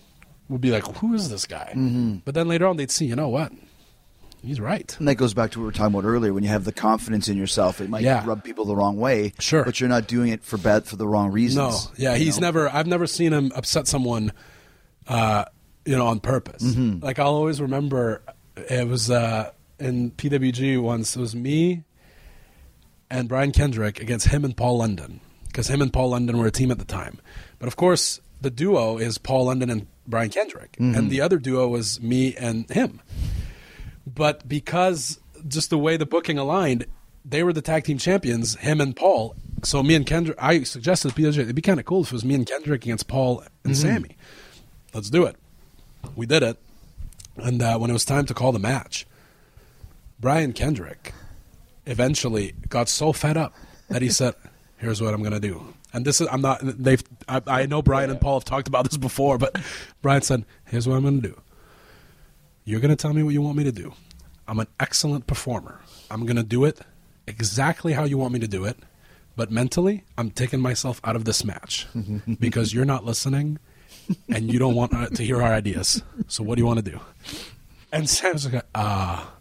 would be like, "Who is this guy?" Mm-hmm. But then later on, they'd see, you know what? He's right. And that goes back to what we were talking about earlier. When you have the confidence in yourself, it might Yeah. rub people the wrong way. Sure. but you're not doing it for bad for the wrong reasons. No, yeah, he's know? never. I've never seen him upset someone, uh, you know, on purpose. Mm-hmm. Like I'll always remember, it was uh, in PWG once. It was me and Brian Kendrick against him and Paul London because him and Paul London were a team at the time. But of course, the duo is Paul London and Brian Kendrick, and the other duo was me and him. But because just the way the booking aligned, they were the tag team champions, him and Paul. So me and Kendrick, I suggested to PWG, it'd be kind of cool if it was me and Kendrick against Paul and Sami. Let's do it. We did it. And uh, when it was time to call the match, Brian Kendrick eventually got so fed up that he said, <laughs> "Here's what I'm going to do." And this is I'm not they've I, I know Brian and Paul have talked about this before, but Brian said, "Here's what I'm going to do. You're going to tell me what you want me to do. I'm an excellent performer. I'm going to do it exactly how you want me to do it, but mentally, I'm taking myself out of this match <laughs> because you're not listening and you don't want uh, to hear our ideas. So what do you want to do?" And Sam's like, "Ah,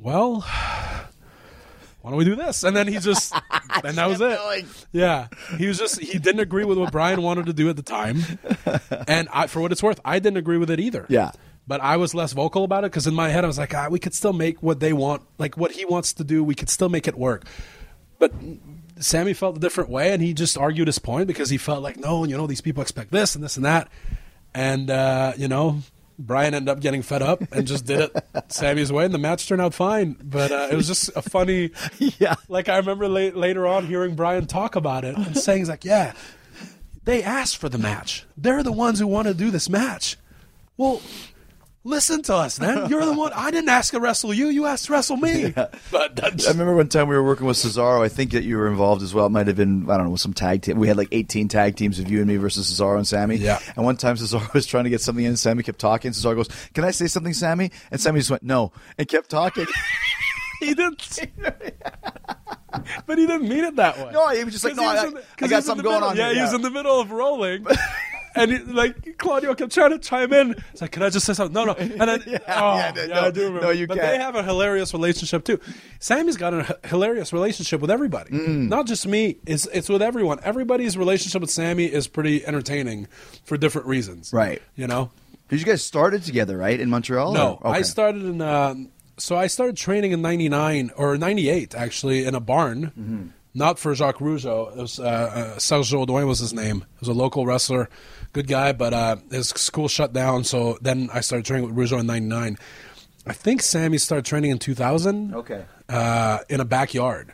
well, why don't we do this?" And then he just, <laughs> and that was it. Yeah, he was just he didn't agree with what Brian wanted to do at the time, <laughs> and I, for what it's worth, I didn't agree with it either. Yeah. But I was less vocal about it because in my head I was like, ah, we could still make what they want, like what he wants to do. We could still make it work. But Sami felt a different way, and he just argued his point because he felt like, no, you know, these people expect this and this and that, and uh, you know, Brian ended up getting fed up and just did it <laughs> Sami's way, and the match turned out fine. But uh, it was just a funny, <laughs> Yeah. Like I remember la- later on hearing Brian talk about it and saying, he's like, yeah, they asked for the match. They're the ones who want to do this match. Well, listen to us, man. You're the one. I didn't ask to wrestle you. You asked to wrestle me. But I remember one time we were working with Cesaro. I think that you were involved as well. It might have been I don't know with some tag team. We had like 18 tag teams of you and me versus Cesaro and Sami. Yeah. And one time Cesaro <laughs> was trying to get something in. Sami kept talking. Cesaro goes, "Can I say something, Sami?" And Sami just went, "No," and kept talking. <laughs> he didn't. but he didn't mean it that way. No, he was just like, "No, he was I- the- I 'cause got he was in something going middle- on Yeah, here, he was in the middle of rolling. <laughs> And he, like Claudio kept trying to chime in. It's like, can I just say something? No, no. <laughs> And then, Yeah, oh, yeah, yeah, no, I do remember. no, you but can't. they have a hilarious relationship too. Sami's got a hilarious relationship with everybody, Mm. not just me. It's it's with everyone. Everybody's relationship with Sami is pretty entertaining for different reasons. Right. You know. Because you guys started together, right, in Montreal? No, or- I started in. Um, so I started training in '99 or '98 actually in a barn, Mm-hmm. not for Jacques Rougeau. It was uh, uh, Serge Jodoin was his name. He was a local wrestler, good guy, but uh, his school shut down. So then I started training with Rougeau in '99. I think Sami started training in 2000. Okay. uh, in a backyard,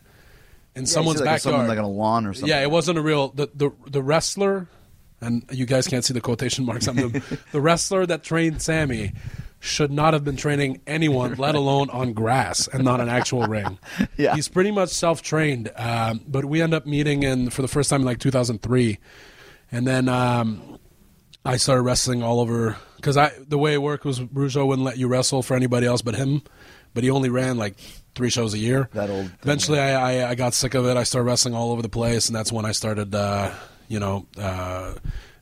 in Yeah, someone's like, backyard, someone like on a lawn or something. yeah, it wasn't a real the the, the wrestler, and you guys can't see the quotation marks on them. <laughs> the wrestler that trained Sami should not have been training anyone, let <laughs> alone on grass and not an actual ring. <laughs> Yeah. he's pretty much self trained. Um, but we end up meeting in for the first time in like 2003, and then. Um, I started wrestling all over because I the way it worked was Rougeau wouldn't let you wrestle for anybody else but him, but he only ran like three shows a year. That old thing, Eventually, I, I I got sick of it. I started wrestling all over the place, and that's when I started, uh, you know, uh,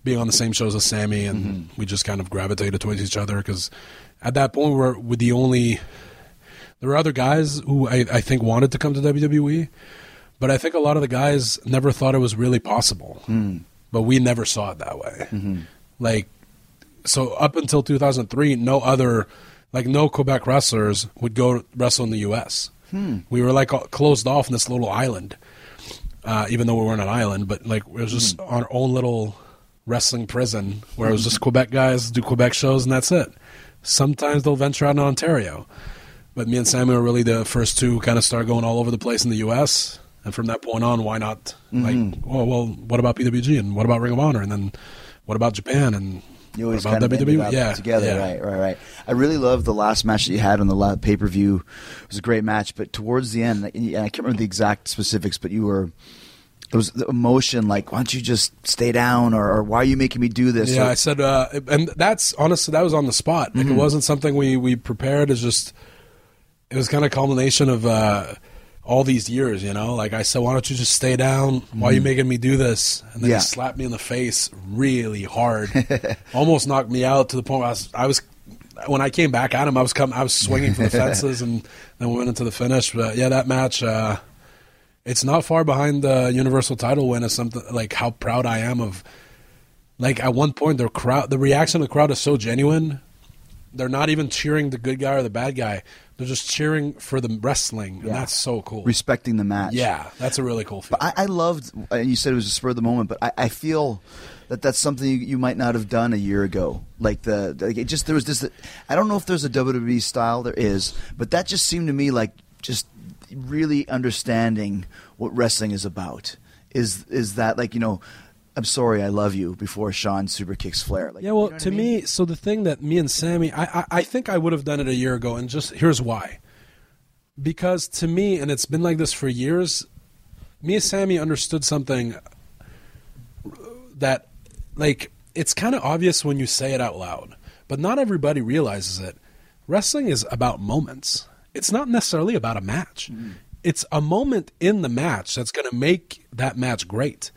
being on the same shows as Sami, and Mm-hmm. we just kind of gravitated towards each other because at that point we were, we're the only. There were other guys who I, I think wanted to come to WWE, but I think a lot of the guys never thought it was really possible. But we never saw it that way. Like, so up until 2003, no other, like no Quebec wrestlers would go wrestle in the U.S. Hmm. We were like closed off in this little island, uh, even though we weren't an island, but like it was just hmm. our own little wrestling prison where it was hmm. just Quebec guys do Quebec shows and that's it. Sometimes they'll venture out in Ontario, but me and Sami were really the first two who kind of start going all over the place in the U.S. And from that point on, why not? Like, well, well, what about PWG and what about Ring of Honor and then what about Japan and You always kind of up Yeah, together, yeah. right, right, right. I really love the last match that you had on the pay per view. It was a great match, but towards the end, and I can't remember the exact specifics, but you were there was the emotion, like why don't you just stay down, or, or why are you making me do this? Yeah, Or- I said, uh, and that's honestly that was on the spot. Like it wasn't something we we prepared. It's just it was kind of culmination of uh, all these years. You know, like I said, why don't you just stay down? Why are you making me do this? And then Yeah. he slapped me in the face really hard, <laughs> almost knocked me out to the point where I was. I was when I came back at him, I was coming, I was swinging for the fences, and then we went into the finish. But yeah, that match. Uh, it's not far behind the Universal title win. Is something like how proud I am of like at one point the crowd the reaction of the crowd is so genuine they're not even cheering the good guy or the bad guy they're just cheering for the wrestling and Yeah. that's so cool respecting the match. yeah that's a really cool feeling But I, I loved, and you said it was a spur of the moment, but I, I feel that that's something you, you might not have done a year ago. Like the, like it just there was this. I don't know if there's a WWE style. There is, but that just seemed to me like just really understanding what wrestling is about. Is is that like you know? I'm sorry, I love you. Before Shawn super kicks Flair. Like, yeah well you know to I mean? me so the thing that me and Sami I, I i think i would have done it a year ago and just here's why because to me and it's been like this for years me and Sami understood something that like it's kind of obvious when you say it out loud but not everybody realizes it wrestling is about moments it's not necessarily about a match mm-hmm. it's a moment in the match that's going to make that match great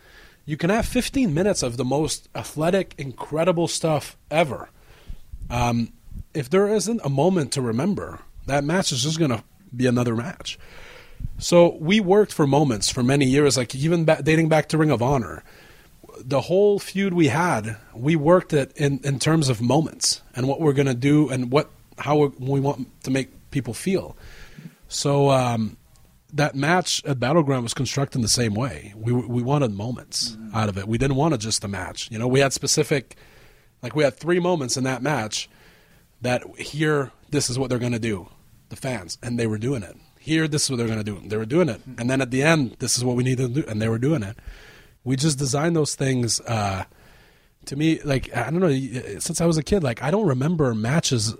you can have 15 minutes of the most athletic incredible stuff ever um, if there isn't a moment to remember that match is just going to be another match so we worked for moments for many years, like even ba- dating back to Ring of Honor. The whole feud we had, we worked it in, in terms of moments and what we're going to do and what how we want to make people feel. So um, that match at Battleground was constructed the same way. We we wanted moments out of it. We didn't want it just a match. You know, we had specific, like we had three moments in that match that here this is what they're going to do the fans and they were doing it here this is what they're going to do they were doing it and then at the end this is what we need to do and they were doing it we just designed those things uh, to me like i don't know since i was a kid like i don't remember matches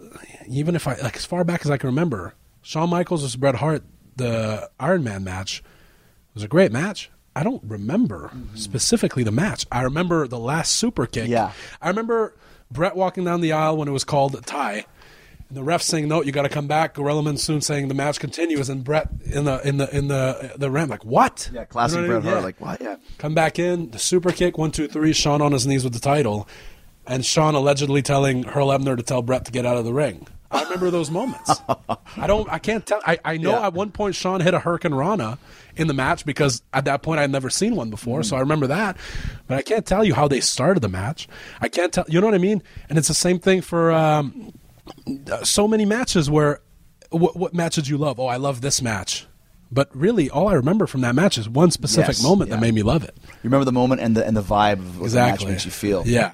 even if i like as far back as i can remember shawn michaels versus bret hart the iron man match was a great match i don't remember mm-hmm. specifically the match i remember the last super kick Yeah. I remember Bret walking down the aisle when it was called a tie. And the ref saying, "No, you got to come back." Gorilla Monsoon saying, "The match continues," and Bret in the in the in the the ramp like, "What?" yeah, classic You know Bret? Hart. Yeah. Like what? Yeah. come back in the super kick, one two three. Shawn on his knees with the title, and Shawn allegedly telling Earl Hebner to tell Bret to get out of the ring. I remember those moments. <laughs> I don't. I can't tell. I, I know Yeah. at one point Shawn hit a Hurricane Rana in the match because at that point I had never seen one before, so I remember that. But I can't tell you how they started the match. I can't tell. You know what I mean? And it's the same thing for um, so many matches where. What, what match did you love? Oh, I love this match. But really, all I remember from that match is one specific Yes, moment yeah. that made me love it. You remember the moment and the and the vibe of what the match Exactly. makes you feel. Yeah.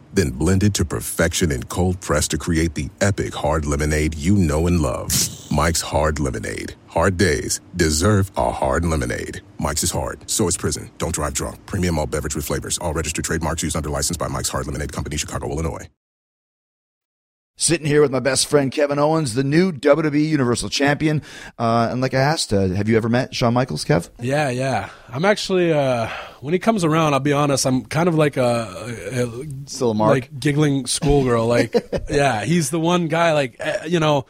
then blended to perfection and cold pressed to create the epic hard lemonade you know and love. Mike's Hard Lemonade. Hard days deserve a hard lemonade. Mike's is hard, so is prison. Don't drive drunk. Premium all beverage with flavors. All registered trademarks used under license by Mike's Hard Lemonade Company, Chicago, Illinois. Sitting here with my best friend Kevin Owens, the new WWE Universal Champion. Uh, and like I asked, uh, have you ever met Shawn Michaels, Kev? Yeah, yeah. I'm actually uh when he comes around, I'll be honest, I'm kind of like a, a, Still a mark? like giggling schoolgirl. like, <laughs> yeah, he's the one guy. Like, eh, you know,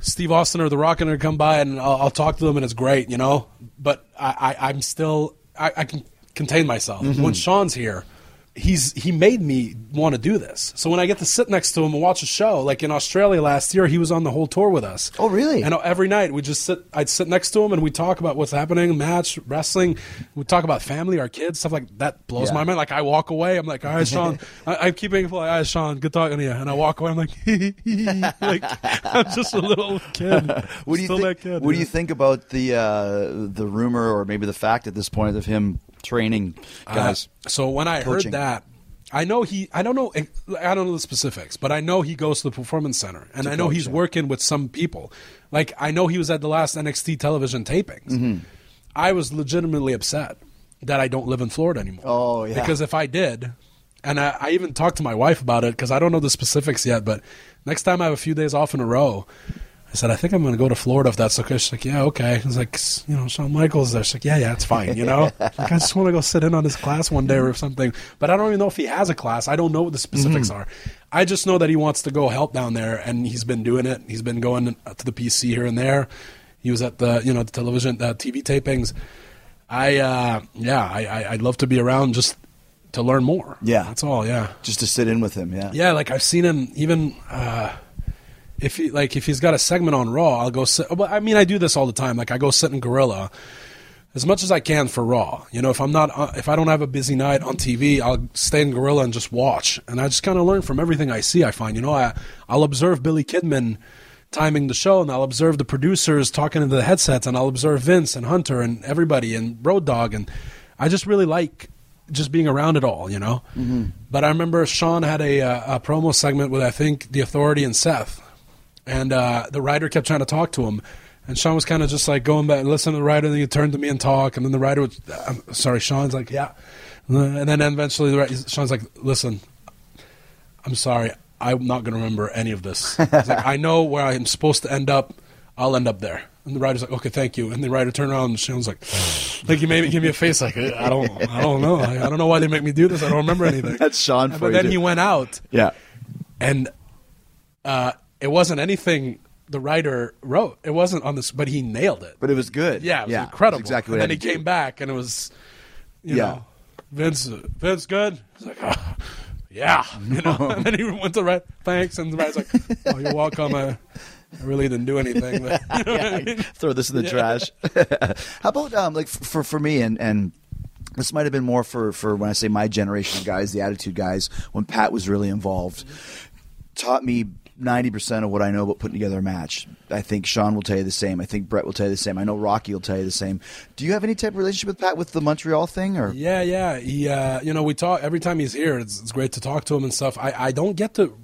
Steve Austin or The Rock are come by, and I'll, I'll talk to them, and it's great, you know. But I, I I'm still I, I can contain myself Mm-hmm. when Shawn's here. He's he made me want to do this. So when I get to sit next to him and watch a show, like in Australia last year, he was on the whole tour with us. Oh, really? And every night we just sit. I'd sit next to him and we talk about what's happening, match, wrestling. We talk about family, our kids, stuff like that. Blows Yeah. my mind. Like I walk away, I'm like, all right, Shawn. <laughs> I, I'm keeping like, all right, Shawn, good talking to you. And I walk away, I'm like, <laughs> like I'm just a little <laughs> kid. What do you Still think? that kid. what do you think about the uh, the rumor, or maybe the fact at this point of him training guys? Uh, so when I coaching. heard that, I know he. I don't know. I don't know the specifics, but I know he goes to the performance center, and I know he's working with some people. Like I know he was at the last NXT television tapings. Mm-hmm. I was legitimately upset. that I don't live in Florida anymore. Oh, yeah. Because if I did, and I, I even talked to my wife about it because I don't know the specifics yet, but next time I have a few days off in a row, said, I think I'm going to go to Florida if that's okay. She's like, yeah, okay. I was like, you know, Shawn Michaels there. She's like, yeah, yeah, it's fine, you know? <laughs> like, I just want to go sit in on his class one day or something. But I don't even know if he has a class. I don't know what the specifics are. I just know that he wants to go help down there, and he's been doing it. He's been going to the PC here and there. He was at the, you know, the television, uh, TV tapings. I, uh, yeah, I, I, I'd love to be around just to learn more. Yeah. That's all, yeah. Just to sit in with him. Yeah. Yeah, like I've seen him even uh, if he like if he's got a segment on Raw, I'll go sit. Well, I mean, I do this all the time. Like I go sit in Gorilla as much as I can for Raw. You know, if I'm not uh, if I don't have a busy night on TV, I'll stay in Gorilla and just watch. And I just kind of learn from everything I see. I find, you know, I I'll observe Billy Kidman timing the show, and I'll observe the producers talking into the headsets, and I'll observe Vince and Hunter and everybody and Road Dog, and I just really like just being around it all, you know. Mm-hmm. But I remember Shawn had a, a, a promo segment with I think the Authority and Seth, and uh, the writer kept trying to talk to him. And Shawn was kind of just like going back and listening to the writer, and then he turned to me and talk, and then the writer was, I'm sorry, Shawn's like, yeah. And then eventually the writer, Shawn's like, listen, I'm sorry, I'm not going to remember any of this. <laughs> He's like, I know where I'm supposed to end up, I'll end up there. And the writer's like, okay, thank you. And the writer turned around and Shawn's like, like he made me give me a face like, I don't, I don't know. I, I don't know why they make me do this. I don't remember anything. <laughs> That's Shawn And- But then dude. he went out Yeah. and uh, it wasn't anything the writer wrote. It wasn't on this, but he nailed it. But it was good. yeah, it was yeah, incredible. exactly and then he came back, and it was, you Yeah. know, Vince, Vince, good. He's like, "Ah, yeah, <laughs> you know. and then he went to right, thanks, and the writer's like, oh, you're welcome. I, I really didn't do anything, but <laughs> you know <laughs> what I mean? Throw this in the trash. How about um, like for for me and and this might have been more for for when I say my generation of guys, the attitude guys, when Pat was really involved, taught me. Ninety percent of what I know about putting together a match. I think Shawn will tell you the same. I think Bret will tell you the same. I know Rocky will tell you the same. Do you have any type of relationship with Pat with the Montreal thing, or Yeah, yeah. He, uh, you know, we talk every time he's here. It's, it's great to talk to him and stuff. I, I don't get to,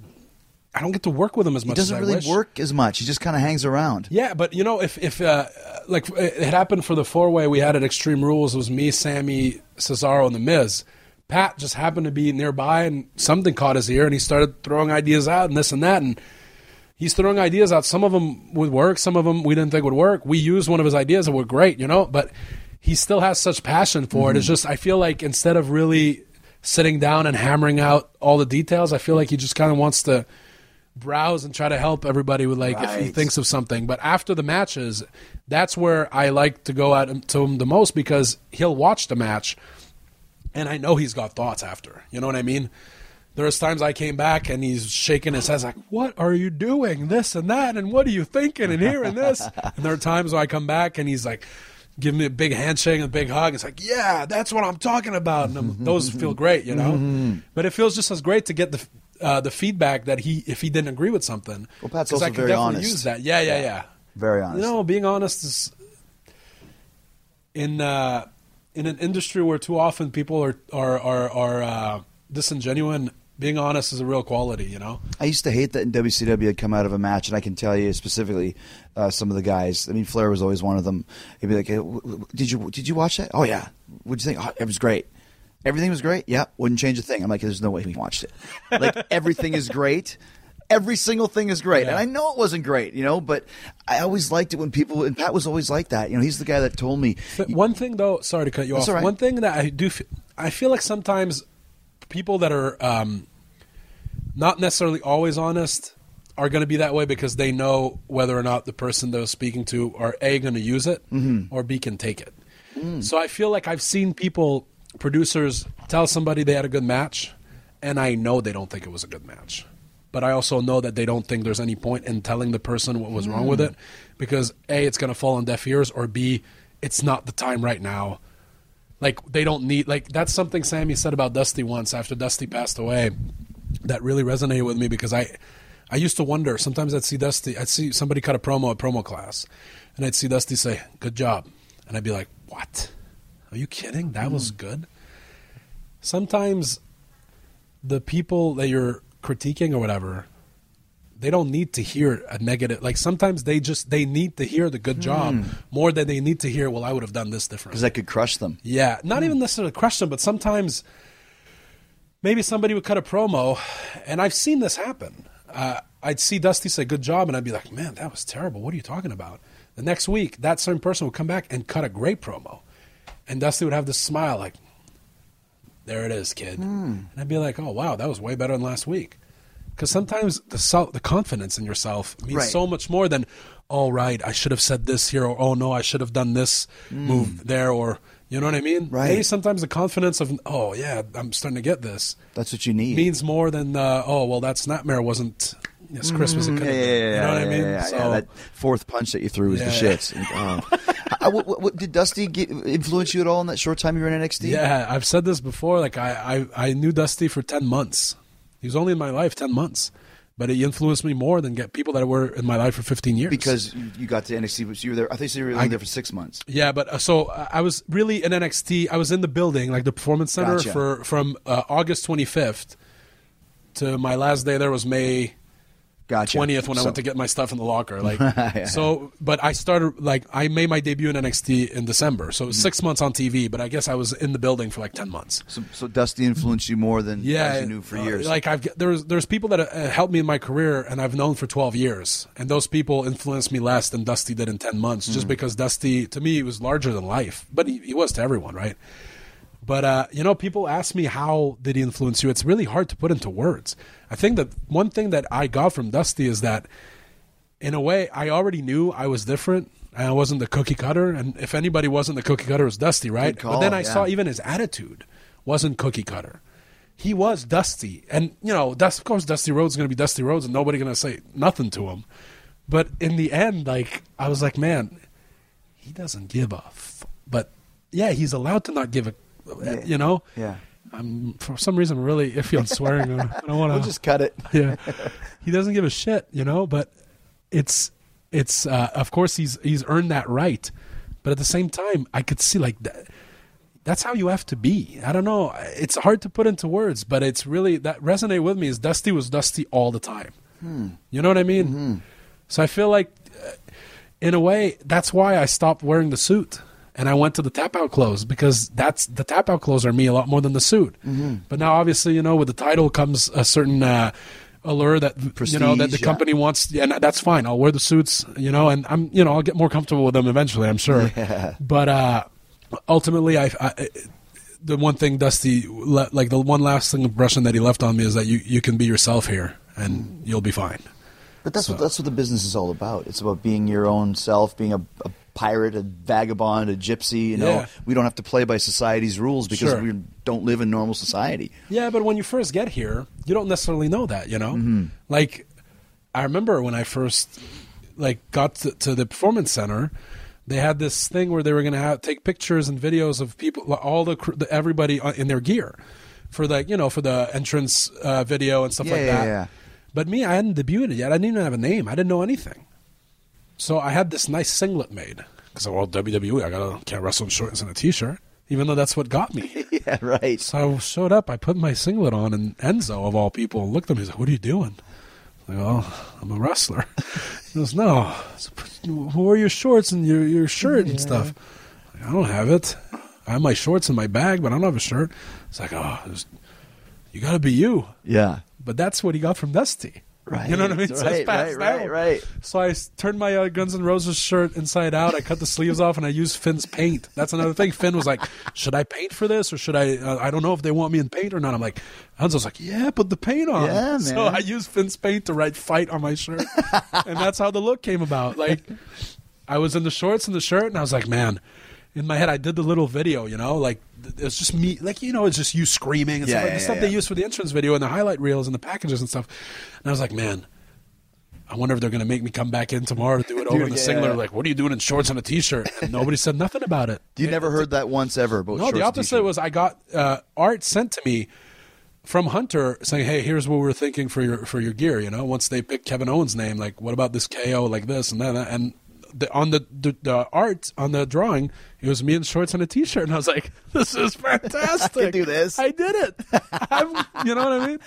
I don't get to work with him as he much. doesn't as I really wish. work as much? He just kind of hangs around. Yeah, but you know, if if uh, like it happened for the four way we had at Extreme Rules, it was me, Sami, Cesaro, and the Miz. Pat just happened to be nearby, and something caught his ear, and he started throwing ideas out and this and that, and he's throwing ideas out. Some of them would work, some of them we didn't think would work. We used one of his ideas that were great, you know, but he still has such passion for it. It's mm-hmm. just I feel like instead of really sitting down and hammering out all the details, I feel like he just kind of wants to browse and try to help everybody with like if he thinks of something. But after the matches, that's where I like to go him to him the most because he'll watch the match and I know he's got thoughts after. You know what I mean? There's times I came back and he's shaking his head like, "What are you doing? This and that, and what are you thinking? And here and this." <laughs> and there are times where I come back and he's like, giving me a big handshake and a big hug. It's like, "Yeah, that's what I'm talking about." And I'm, those feel great, you know. But it feels just as great to get the uh, the feedback that he if he didn't agree with something. Well, Pat's also I can very definitely honest. Use that, yeah, yeah, yeah. Very honest. You know, being honest is in uh, in an industry where too often people are are are, are uh, disingenuous. Being honest is a real quality, you know. I used to hate that in WCW had come out of a match, and I can tell you specifically uh, some of the guys. I mean, Flair was always one of them. He'd be like, hey, w- w- "Did you did you watch that? Oh yeah. What'd you think? Oh, it was great. Everything was great. Yeah, wouldn't change a thing. I'm like, there's no way we watched it. Like <laughs> everything is great. Every single thing is great, and I know it wasn't great, you know. But I always liked it when people. And Pat was always like that. You know, he's the guy that told me. But one thing, though, sorry to cut you off. right. One thing that I do, I feel like sometimes people that are um, not necessarily always honest are going to be that way because they know whether or not the person they're speaking to are a going to use it Mm-hmm. or b can take it. Mm. So I feel like I've seen people, producers, tell somebody they had a good match, and I know they don't think it was a good match. But I also know that they don't think there's any point in telling the person what was wrong with Mm. it because A, it's going to fall on deaf ears, or B, it's not the time right now. Like, they don't need, like, that's something Sami said about Dusty once after Dusty passed away that really resonated with me because I, I used to wonder. Sometimes I'd see Dusty, I'd see somebody cut a promo at promo class, and I'd see Dusty say, "Good job," and I'd be like, "What? Are you kidding? That was good." Sometimes the people that you're critiquing or whatever, they don't need to hear a negative. Like sometimes they just they need to hear the good job more than they need to hear. Well, I would have done this different. Because that could crush them. Yeah, not even necessarily crush them, but sometimes maybe somebody would cut a promo, and I've seen this happen. Uh, I'd see Dusty say "good job," and I'd be like, "Man, that was terrible. What are you talking about?" The next week, that same person would come back and cut a great promo, and Dusty would have this smile, like, "There it is, kid," and I'd be like, "Oh wow, that was way better than last week." Because sometimes the self, the confidence in yourself means Right. so much more than, "Oh right, I should have said this here," or "Oh no, I should have done this move there," or you know what I mean? Right. Maybe sometimes the confidence of, "Oh yeah, I'm starting to get this," That's what you need. means more than, uh, "Oh well, that snapmare wasn't as crisp as it could yeah, yeah, yeah, you know what I mean? yeah, yeah, so. That fourth punch that you threw was the shits. Oh. <laughs> I- what- what- did Dusty get, influence you at all in that short time you were in NXT? Yeah, I've said this before. Like I, I, I knew Dusty for ten months. He was only in my life ten months, but he influenced me more than get people that were in my life for fifteen years. Because you- got to NXT, but you were there. I think you were only there for six months. yeah, but uh, so uh, I was really in NXT. I was in the building, like the performance center, Gotcha. for from uh, August twenty fifth to my last day there was May Gotcha. twentieth when I went to get my stuff in the locker. Like <laughs> Yeah. so, but I started like I made my debut in NXT in December, so it was six months on TV. But I guess I was in the building for like ten months. So, so Dusty influenced you more than yeah, you knew for uh, years. Like I've there's there's people that uh, helped me in my career, and I've known for twelve years, and those people influenced me less than Dusty did in ten months, Hmm. just because Dusty to me was larger than life, but he, he was to everyone, right? But uh, you know, people ask me how did he influence you. It's really hard to put into words. I think that one thing that I got from Dusty is that, in a way, I already knew I was different. And I wasn't the cookie cutter, and if anybody wasn't the cookie cutter, it was Dusty, right? Call, but then I yeah. saw even his attitude wasn't cookie cutter. He was Dusty, and you know, Dust, of course, Dusty Rhodes is going to be Dusty Rhodes, and nobody going to say nothing to him. But in the end, like I was like, man, he doesn't give a. F-. But yeah, he's allowed to not give a. You know. yeah. I'm for some reason really iffy on swearing. I don't want to. We'll just cut it. yeah, he doesn't give a shit, you know. But it's it's uh, of course he's he's earned that right, but at the same time, I could see like that. That's how you have to be. I don't know. It's hard to put into words, but it's really that resonate with me. Is Dusty was Dusty all the time. You know what I mean? So I feel like, uh, in a way, that's why I stopped wearing the suit and I went to the tap out clothes because that's the tap out clothes are me a lot more than the suit. But now, obviously, you know, with the title comes a certain uh, allure that you know that the yeah. company wants, and that's fine. I'll wear the suits, you know, and I'm you know I'll get more comfortable with them eventually. I'm sure. <laughs> But uh, ultimately, I. I the one thing Dusty, like the one last thing impression that he left on me is that you, you can be yourself here and you'll be fine. But that's what that's what the business is all about. It's about being your own self, being a, a pirate, a vagabond, a gypsy. You know, Yeah. we don't have to play by society's rules because Sure. we don't live in normal society. Yeah, but when you first get here, you don't necessarily know that, you know? Mm-hmm. Like, I remember when I first, like, got to, to the performance center, they had this thing where they were going to have take pictures and videos of people, all the, the everybody in their gear for the, you know, for the entrance uh, video and stuff Yeah, like yeah, that. yeah. But me, I hadn't debuted yet. I didn't even have a name. I didn't know anything. So I had this nice singlet made because I'm all WWE, I gotta can't wrestle in shorts and a t-shirt, even though that's what got me. <laughs> Yeah, right. So I showed up. I put my singlet on, and Enzo, of all people, looked at me. He's like, "What are you doing?" I'm like, "Oh, I'm a wrestler." <laughs> He goes, "No, who are your shorts and your your shirt and stuff?" I'm like, I don't have it. I have my shorts in my bag, but I don't have a shirt. It's like, "Oh, there's- you got to be you." Yeah. But that's what he got from Dusty. Right. You know what I mean? Right, So right, right, down. right. So I turned my uh, Guns N' Roses shirt inside out. I cut the sleeves off, and I used Finn's paint. That's another thing. Finn was like, "Should I paint for this, or should I? Uh, I don't know if they want me in paint or not." I'm like, Enzo's like, "Yeah, put the paint on." Yeah, <laughs> man. So. I used Finn's paint to write "fight" on my shirt, <laughs> and that's how the look came about. Like, I was in the shorts and the shirt, and I was like, "Man." In my head, I did the little video, you know, like it's just me, like you know, it's just you screaming and Yeah, stuff, like yeah, the stuff they use for the entrance video and the highlight reels and the packages and stuff. And I was like, man, I wonder if they're going to make me come back in tomorrow to do it <laughs> over in the yeah, singlet. yeah. Like, what are you doing in shorts and a t-shirt? And nobody said nothing about it. You never heard that once ever about No, the opposite was I got uh, art sent to me from Hunter saying, "Hey, here's what we're thinking for your for your gear." You know, once they picked Kevin Owens' name, like, what about this KO, like this and that, and the, on the, the the art on the drawing, it was me in shorts and a t-shirt, and I was like, <laughs> "This is fantastic! <laughs> I can do this. I did it! You know what I mean?"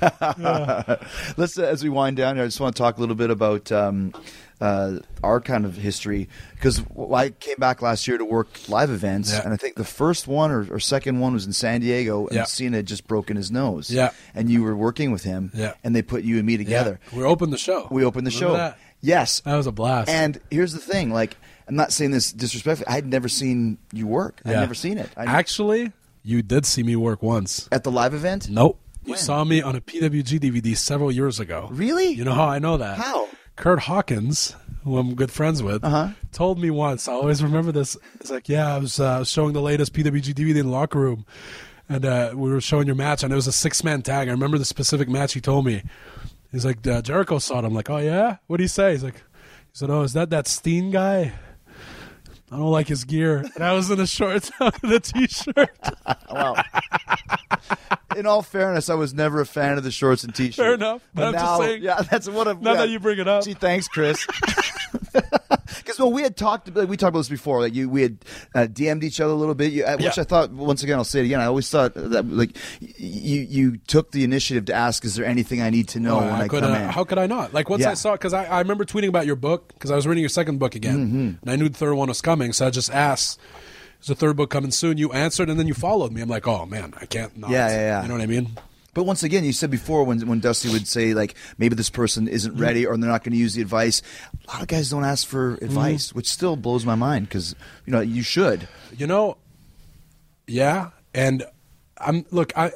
<laughs> Let's uh, as we wind down here. I just want to talk a little bit about um, uh, our kind of history because I came back last year to work live events, Yeah. and I think the first one or, or second one was in San Diego, and Yeah. Cena had just broken his nose. Yeah. and you were working with him. Yeah. and they put you and me together. Yeah. We opened the show. We opened the Remember show. That? Yes, that was a blast. and here's the thing: like, I'm not saying this disrespectfully. I'd never seen you work. I'd never seen it. I, Actually, you did see me work once. at the live event. Nope. You saw me on a PWG DVD several years ago. Really? You know how I know that? How? Kurt Hawkins, who I'm good friends with, Uh-huh. told me once. I always remember this. It's like, yeah, I was uh, showing the latest PWG DVD in the locker room, and uh, we were showing your match, and it was a six man tag. I remember the specific match he told me. He's like, uh, Jericho saw it. I'm like, oh yeah. What would he say? He's like, he said, oh, is that that Steen guy? I don't like his gear. And I was in a shorts <laughs> with a t-shirt. <laughs> Well, in all fairness, I was never a fan of the shorts and t-shirt. Fair enough. But I'm just now, saying- yeah, <laughs> that's what I'm. Now yeah. that you bring it up. Gee, thanks, Chris. <laughs> Because well, we had talked, like, we talked about this before. Like you, we had uh, DM'd each other a little bit. You, uh, which Yeah. I thought, once again, I'll say it again. I always thought that like you, you took the initiative to ask, "Is there anything I need to know Oh, when I, could, come uh, in?" How could I not? Like once Yeah. I saw because I, I remember tweeting about your book because I was reading your second book again, Mm-hmm. and I knew the third one was coming, so I just asked, "Is the third book coming soon?" You answered, and then you followed me. I'm like, "Oh man, I can't not." Yeah, yeah, yeah. You know what I mean? But once again, you said before when when Dusty would say like maybe this person isn't Mm-hmm. ready or they're not going to use the advice. A lot of guys don't ask for Mm-hmm. advice, which still blows my mind because you know you should. You know, yeah, and I'm look, I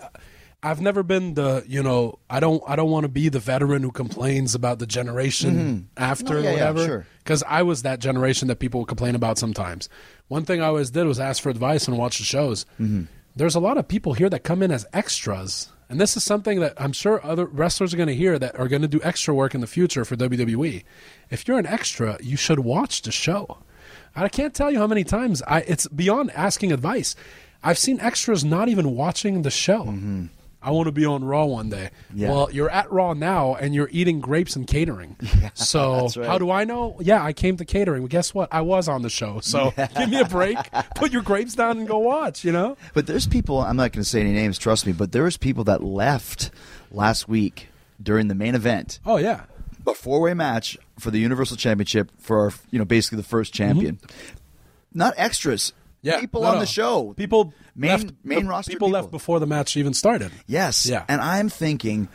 I've never been the you know I don't I don't want to be the veteran who complains about the generation after Mm-hmm. No, yeah, or yeah, whatever sure. because I was that generation that people complain about sometimes. One thing I always did was ask for advice and watch the shows. Mm-hmm. There's a lot of people here that come in as extras. And this is something that I'm sure other wrestlers are going to hear that are going to do extra work in the future for WWE. If you're an extra, you should watch the show. I can't tell you how many times I it's beyond asking advice. I've seen extras not even watching the show. Mm-hmm. I want to be on Raw one day. Mm-hmm. Yeah. Well, you're at Raw now and you're eating grapes and catering. <laughs> so right. how do I know? Yeah, I came to catering. Well, guess what? I was on the show. So <laughs> give me a break. Put your grapes down and go watch. You know? But there's people. I'm not going to say any names. Trust me. But there was people that left last week during the main event, Oh yeah. a four way match for the Universal Championship for our, you know basically the first champion. Not extras. Yeah, people no, on no. the show. People Main- left, main the roster People, people. left before the match even started. Yes. Yeah. And I'm thinking,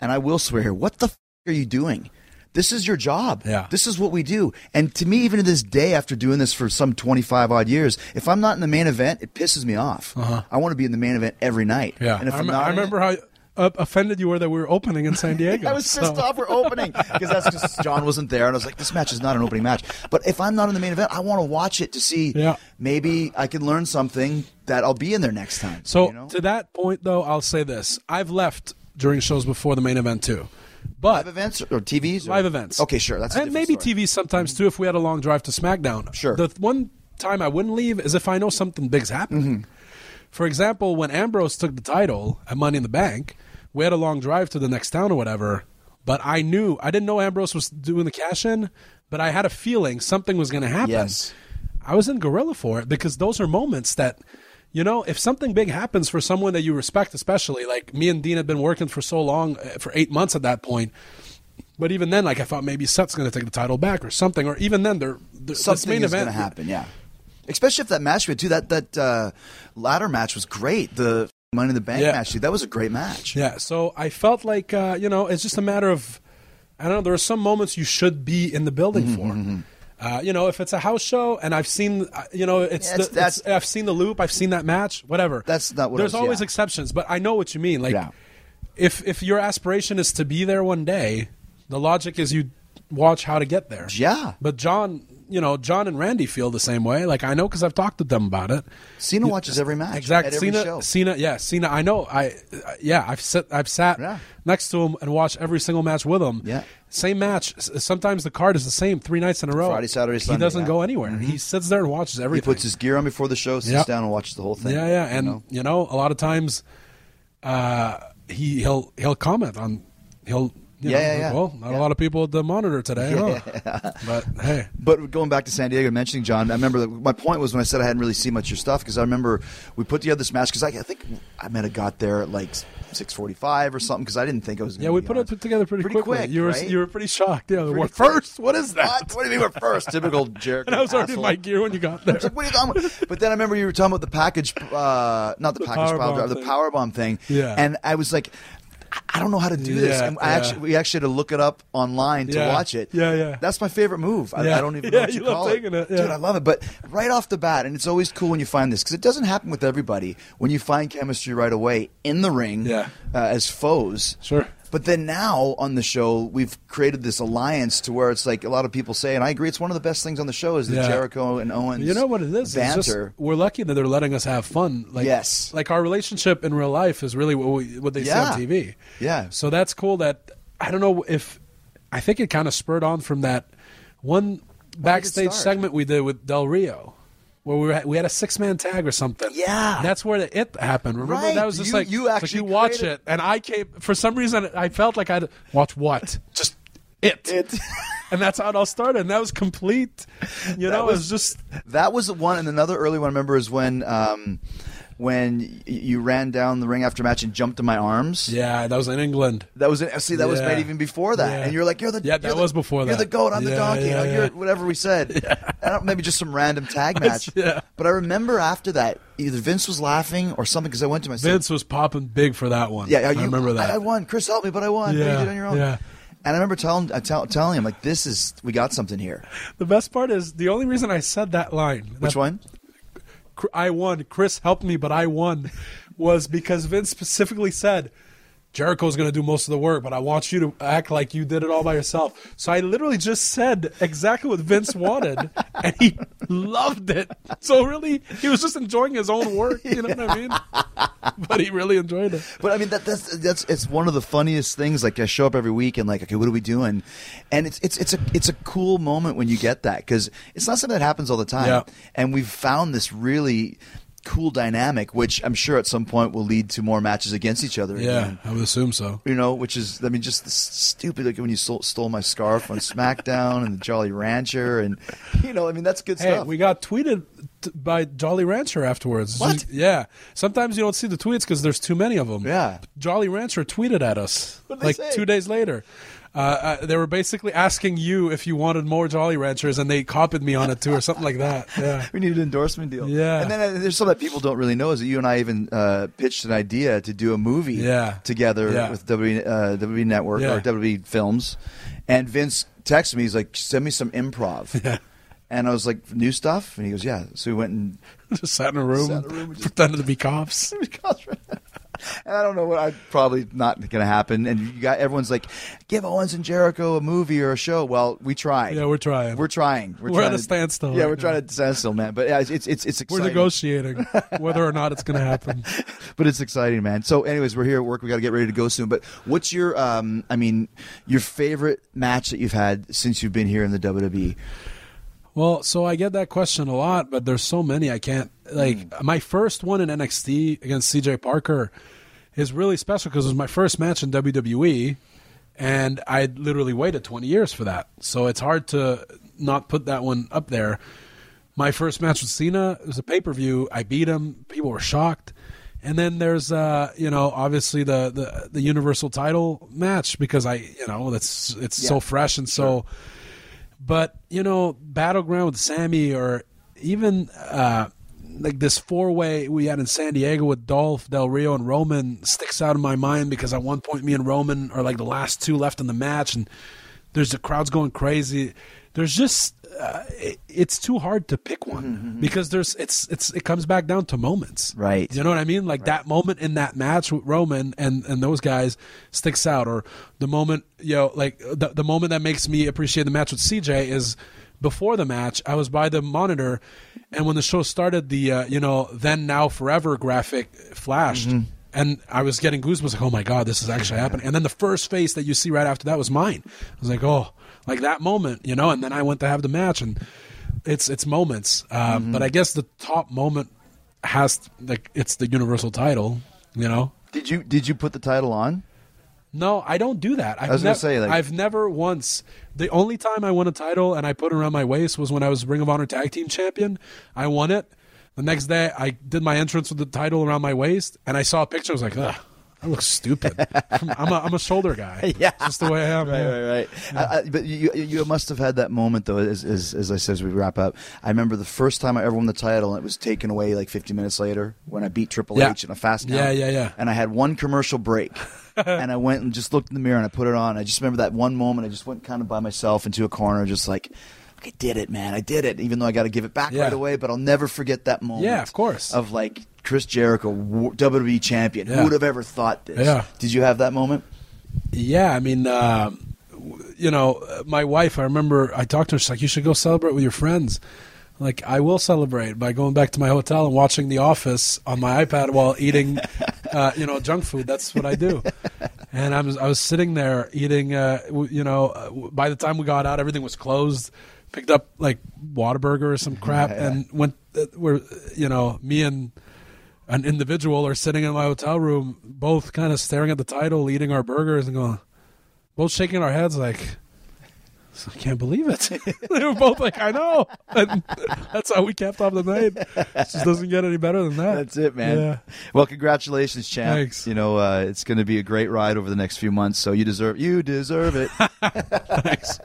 and I will swear here, what the f- are you doing? This is your job. Yeah. This is what we do. And to me, even to this day, after doing this for some 25 odd years, if I'm not in the main event, it pisses me off. Uh-huh. I want to be in the main event every night. Yeah, And if I, I'm not I in it- remember how uh, offended you were that we were opening in San <laughs> Diego. I was pissed off we're opening because that's because John wasn't there, and I was like, "This match is not an opening match." But if I'm not in the main event, I want to watch it to see. Yeah. Maybe I can learn something that I'll be in there next time. So you know? to that point, though, I'll say this: I've left during shows before the main event too, but live events or TVs, or- live events. Okay, sure. That's and maybe story. TV sometimes too. If we had a long drive to SmackDown, Sure. The one time I wouldn't leave is if I know something big's happening. Mm-hmm. For example, when Ambrose took the title at Money in the Bank, we had a long drive to the next town or whatever. But I knew I didn't know Ambrose was doing the cash in, but I had a feeling something was going to happen. Yes. I was in Gorilla for it because those are moments that, you know, if something big happens for someone that you respect, especially like me and Dean had been working for so long, uh, for eight months at that point. But even then, like I thought maybe Seth's going to take the title back or something, or even then, they're, they're something main is event going to happen. Yeah, especially if that match we had too. That that uh, ladder match was great. The Money in the Bank Yeah. match, dude, that was a great match. Yeah, so I felt like uh, you know it's just a matter of I don't know. There are some moments you should be in the building Mm-hmm, for. Uh, you know, if it's a house show and I've seen, uh, you know, it's, Yeah, the, it's- that's- it's- I've seen the loop, I've seen that match, whatever. That's not what There's was- always yeah. exceptions, but I know what you mean. Like, if if your aspiration is to be there one day, the logic is you watch how to get there. Yeah. But John, you know, John and Randy feel the same way. Like I know because I've talked to them about it. Cena watches every match, Exactly. at every Cena, show. Cena, yeah, Cena. I know. I, uh, yeah, I've sit, I've sat Yeah. next to him and watched every single match with him. Yeah. Same match. Sometimes the card is the same three nights in a row. Friday, Saturday, Sunday. He doesn't yeah. Mm-hmm. go anywhere. He sits there and watches everything. He puts his gear on before the show, sits Yep. down and watches the whole thing. yeah, yeah, and you know? you know, a lot of times, uh, he he'll he'll comment on he'll you Yeah, know, yeah, yeah. Well, not a lot of people at the monitor today, huh? But hey, But going back to San Diego, mentioning John, I remember that my point was when I said I hadn't really seen much of your stuff because I remember we put together this match because I, I think I might have got there at like six forty-five or something because I didn't think I was. Yeah, we put on. it put together pretty, Pretty quickly. quick, you were right? you were pretty shocked. Yeah, Pretty quick. first? What is that? What? What do you mean we're first? Typical <laughs> Jericho. And I was already in my gear when you got there. Like, <laughs> what are you talking about? But then I remember you were talking about the package, uh, not the, The package power bomb the power bomb thing. Yeah. And I was like, I- don't know how to do this. Yeah, And I yeah. actually, we actually had to look it up online to Yeah. watch it. Yeah, yeah. That's my favorite move. I. I don't even <laughs> know what you, you love call taking it, yeah. Dude, I love it. But right off the bat, and it's always cool when you find this because it doesn't happen with everybody. When you find chemistry right away in the ring Yeah. uh, as foes. Sure. But then now on the show, we've created this alliance to where it's like a lot of people say, and I agree, it's one of the best things on the show is the Yeah. Jericho and Owens. You know what it is? It's Banter. just, we're lucky that they're letting us have fun. Like, Yes. Like our relationship in real life is really what, we, what they Yeah. see on TV. Yeah. So that's cool. That I don't know if I think it kind of spurred on from that one backstage segment we did with Del Rio. Where we, were, we had a six man tag or something. Yeah. that's where the it happened. Remember Right. that was just You- like you it's like actually you watch created- it, and I came for some reason. I felt like I'd watch what <laughs> just it, It. <laughs> and that's how it all started. And that was complete. You know, it was just That was one, and another early one I remember is when um, when you ran down the ring after match and jumped in my arms. yeah, that was in England. That was in, see that was made even before that, Yeah. and you're like you're the Yeah, you're that the- was before You're that. the goat. I'm the donkey. yeah, you're whatever we said. <laughs> I maybe just some random tag <laughs> match. Yeah. But I remember after that, either Vince was laughing or something because I went to my Vince was popping big for that one. Yeah, I you, remember that. I, I won. Chris helped me, but I won. Yeah, you did it on your own. yeah. And I remember telling I tell, telling him like this is we got something here. the best part is the only reason I said that line. Which that one? I won. Chris helped me, but I won. Was because Vince specifically said Jericho's going to do most of the work, but I want you to act like you did it all by yourself. So I literally just said exactly what Vince wanted, <laughs> and he loved it. So really, he was just enjoying his own work. You know what I mean? <laughs> But he really enjoyed it. But I mean that that's that's it's one of the funniest things. Like I show up every week and like, okay, what are we doing? And it's it's it's a it's a cool moment when you get that because it's not something that happens all the time. Yeah. And we've found this really cool dynamic, which I'm sure at some point will lead to more matches against each other. Yeah, again. I would assume so. You know, which is, I mean, just stupid, like when you stole, stole my scarf on SmackDown and the Jolly Rancher, and <laughs> you know, I mean, that's good Hey, stuff. we got tweeted t- by Jolly Rancher afterwards. What? Yeah. Sometimes you don't see the tweets because there's too many of them. Yeah. Jolly Rancher tweeted at us like say? two days later. Uh, uh, they were basically asking you if you wanted more Jolly Ranchers, and they copied me on it too, or something like that. <laughs> Yeah. we need an endorsement deal. Yeah. And then uh, there's something that people don't really know is that you and I even uh, pitched an idea to do a movie Yeah. together Yeah. with WWE, uh, WWE Network Yeah. or WWE Films. And Vince texted me, he's like, send me some improv. <laughs> Yeah. And I was like, new stuff? And he goes, yeah. So we went and <laughs> Just sat in a room, Sat in a room just- pretended to be cops. And I don't know what I probably not going to happen. And you got everyone's like, give Owens and Jericho a movie or a show. Well, we tried. Yeah, we're trying. We're trying. We're, We're trying at a to- standstill Yeah, right we're trying to standstill, man. But yeah, it's it's it's exciting. We're negotiating <laughs> whether or not it's going to happen. <laughs> but it's exciting, man. So, anyways, we're here at work. We got to get ready to go soon. But what's your, um, I mean, your favorite match that you've had since you've been here in the? WWE? Well, so I get that question a lot, but there's so many I can't like. My first one in NXT against CJ Parker is really special because it was my first match in WWE, and I literally waited 20 years for that. So it's hard to not put that one up there. My first match with Cena it was a pay per view. I beat him. People were shocked. And then there's, uh, you know, obviously the, the the Universal Title match because I, you know, that's it's so fresh and so but you know battleground with Sami or even uh like this four way we had in san diego with dolph del rio and roman sticks out in my mind because at one point me and roman are like the last two left in the match and there's the crowds going crazy. There's just uh, it, it's too hard to pick one because there's it's it's it comes back down to moments Right. you know what i mean like that moment in that match with roman and and those guys sticks out or the moment you know like the, the moment that makes me appreciate the match with cj is before the match i was by the monitor and when the show started the uh, you know then now forever graphic flashed and I was getting goosebumps, like, oh my God, this is actually happening. And then the first face that you see right after that was mine. I was like, oh, like that moment, you know. And then I went to have the match, and it's it's moments. Uh, But I guess the top moment has like it's the Universal title, you know. Did you did you put the title on? No, I don't do that. I've was gonna say, like- I've never once. The only time I won a title and I put it around my waist was when I was Ring of Honor Tag Team Champion. I won it. The next day, I did my entrance with the title around my waist, and I saw a picture. I was like, Ugh, I look stupid. I'm a, I'm a shoulder guy. <laughs> Yeah. Just the way I am. Right, yeah. right, right. I, I, but you, you must have had that moment though. As, as, as I said, as we wrap up, I remember the first time I ever won the title, and it was taken away like 50 minutes later when I beat Triple Yeah. H in a fast count. Yeah, yeah, yeah. And I had one commercial break, <laughs> and I went and just looked in the mirror and I put it on. I just remember that one moment. I just went kind of by myself into a corner, just like. I did it, man. I did it. Even though I got to give it back Yeah. right away, but I'll never forget that moment. Yeah, of course. Of like Chris Jericho, WWE champion. Yeah. Who would have ever thought this? Yeah. Did you have that moment? Yeah, I mean, w- you know, uh, my wife. I remember I talked to her. She's like, "You should go celebrate with your friends." Like, I will celebrate by going back to my hotel and watching The Office on my iPad while eating, <laughs> uh, you know, junk food. That's what I do. And I was I was sitting there eating. Uh, you know, uh, by the time we got out, everything was closed. Picked up like Whataburger or some crap, and went. Uh, where you know, me and an individual are sitting in my hotel room, both kind of staring at the title, eating our burgers, and going, both shaking our heads like, I can't believe it. <laughs> <laughs> they were both like, I know. And <laughs> that's how we capped off the night. It just doesn't get any better than that. That's it, man. Yeah. Well, congratulations, champ. Thanks. You know, uh, it's going to be a great ride over the next few months. So you deserve you deserve it. Thanks.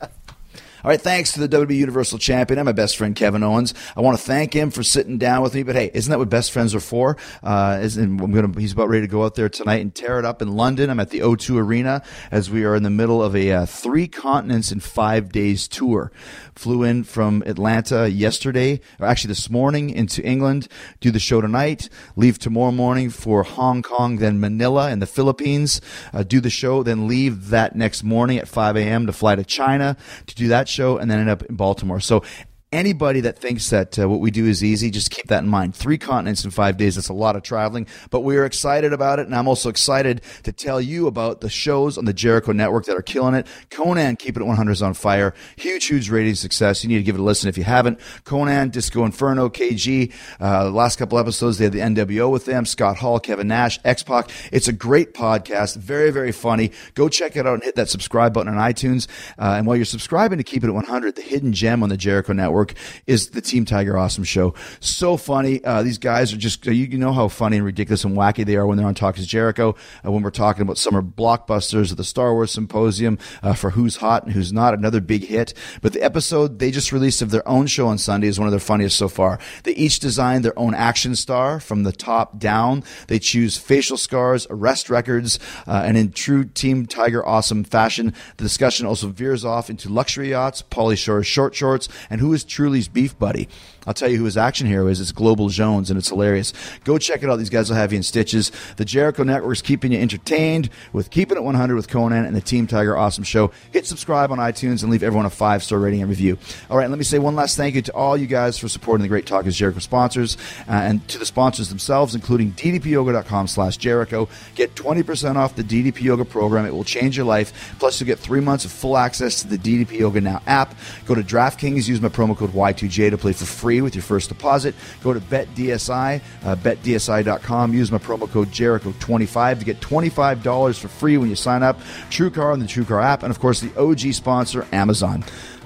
All right, thanks to the WWE Universal Champion and my best friend Kevin Owens. I want to thank him for sitting down with me. But hey, isn't that what best friends are for? Uh, is, and I'm gonna, he's about ready to go out there tonight and tear it up in London. I'm at the O2 Arena as we are in the middle of a uh, three continents in five days tour. Flew in from Atlanta yesterday, or actually this morning, into England. Do the show tonight. Leave tomorrow morning for Hong Kong, then Manila in the Philippines. Uh, do the show, then leave that next morning at 5 a.m. to fly to China to do that show, and then end up in Baltimore. So anybody that thinks that uh, what we do is easy, just keep that in mind. Three continents in five days, that's a lot of traveling, but we are excited about it. And I'm also excited to tell you about the shows on the Jericho Network that are killing it. Konnan, Keep It 100 is on fire. Huge, huge rating success. You need to give it a listen if you haven't. Konnan, Disco Inferno, KG. Uh, the last couple episodes, they had the NWO with them. Scott Hall, Kevin Nash, X Pac. It's a great podcast. Very, very funny. Go check it out and hit that subscribe button on iTunes. Uh, and while you're subscribing to Keep It at 100, the hidden gem on the Jericho Network is the Team Tiger Awesome Show. So funny. Uh, these guys are just, you, know how funny and ridiculous and wacky they are when they're on Talk is Jericho. Uh, when we're talking about summer blockbusters at the Star Wars Symposium uh, for Who's Hot and Who's Not, another big hit. But the episode they just released of their own show on Sunday is one of their funniest so far. They each designed their own action star from the top down. They choose facial scars, arrest records, uh, and in true Team Tiger awesome fashion, the discussion also veers off into luxury yachts, Pauly Shore's short shorts, and who is Truly's beef buddy. I'll tell you who his action hero is. It's Global Jones, and it's hilarious. Go check it out. These guys will have you in stitches. The Jericho Network is keeping you entertained with Keeping It 100 with Konnan and the Team Tiger Awesome Show. Hit subscribe on iTunes and leave everyone a five star rating and review. All right, let me say one last thank you to all you guys for supporting the Great Talk is Jericho sponsors uh, and to the sponsors themselves, including ddpyoga.com slash Jericho. Get 20% off the DDP Yoga program. It will change your life. Plus, you'll get three months of full access to the DDP Yoga Now app. Go to DraftKings, use my promo code Y2J to play for free with your first deposit. Go to BetDSI, uh, betdsi.com. Use my promo code Jericho25 to get $25 for free when you sign up. TrueCar on the TrueCar app. And of course, the OG sponsor, Amazon.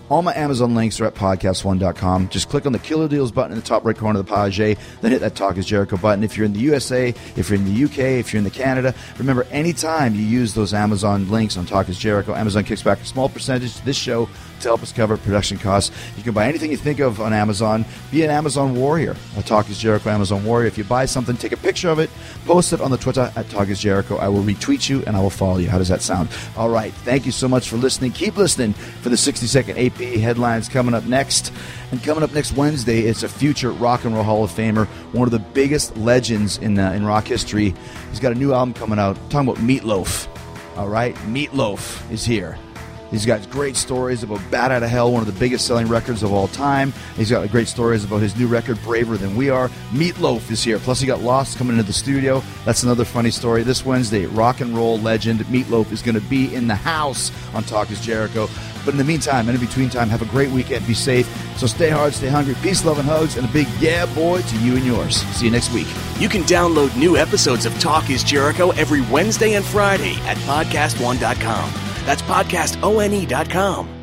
All my Amazon links are at podcastone.com. Just click on the Killer Deals button in the top right corner of the page, then hit that Talk is Jericho button. If you're in the USA, if you're in the UK, if you're in the Canada, remember anytime you use those Amazon links on Talk is Jericho, Amazon kicks back a small percentage to this show to help us cover production costs. You can buy anything you think of on Amazon. Be an Amazon warrior. A Talk is Jericho Amazon warrior. If you buy something, take a picture of it, post it on the Twitter at Talk is Jericho. I will retweet you and I will follow you. How does that sound? All right. Thank you so much for listening. Keep listening for the 60 second AP headlines coming up next. And coming up next Wednesday, it's a future Rock and Roll Hall of Famer, one of the biggest legends in uh, in rock history. He's got a new album coming out. talking about Meatloaf. All right, Meatloaf is here. He's got great stories about Bat Out of Hell, one of the biggest selling records of all time. He's got great stories about his new record, Braver Than We Are. Meatloaf is here. Plus, he got lost coming into the studio. That's another funny story. This Wednesday, rock and roll legend Meatloaf is going to be in the house on Talk is Jericho. But in the meantime, and in between time, have a great weekend. Be safe. So stay hard, stay hungry. Peace, love, and hugs, and a big yeah, boy, to you and yours. See you next week. You can download new episodes of Talk is Jericho every Wednesday and Friday at podcastone.com. That's podcastone.com.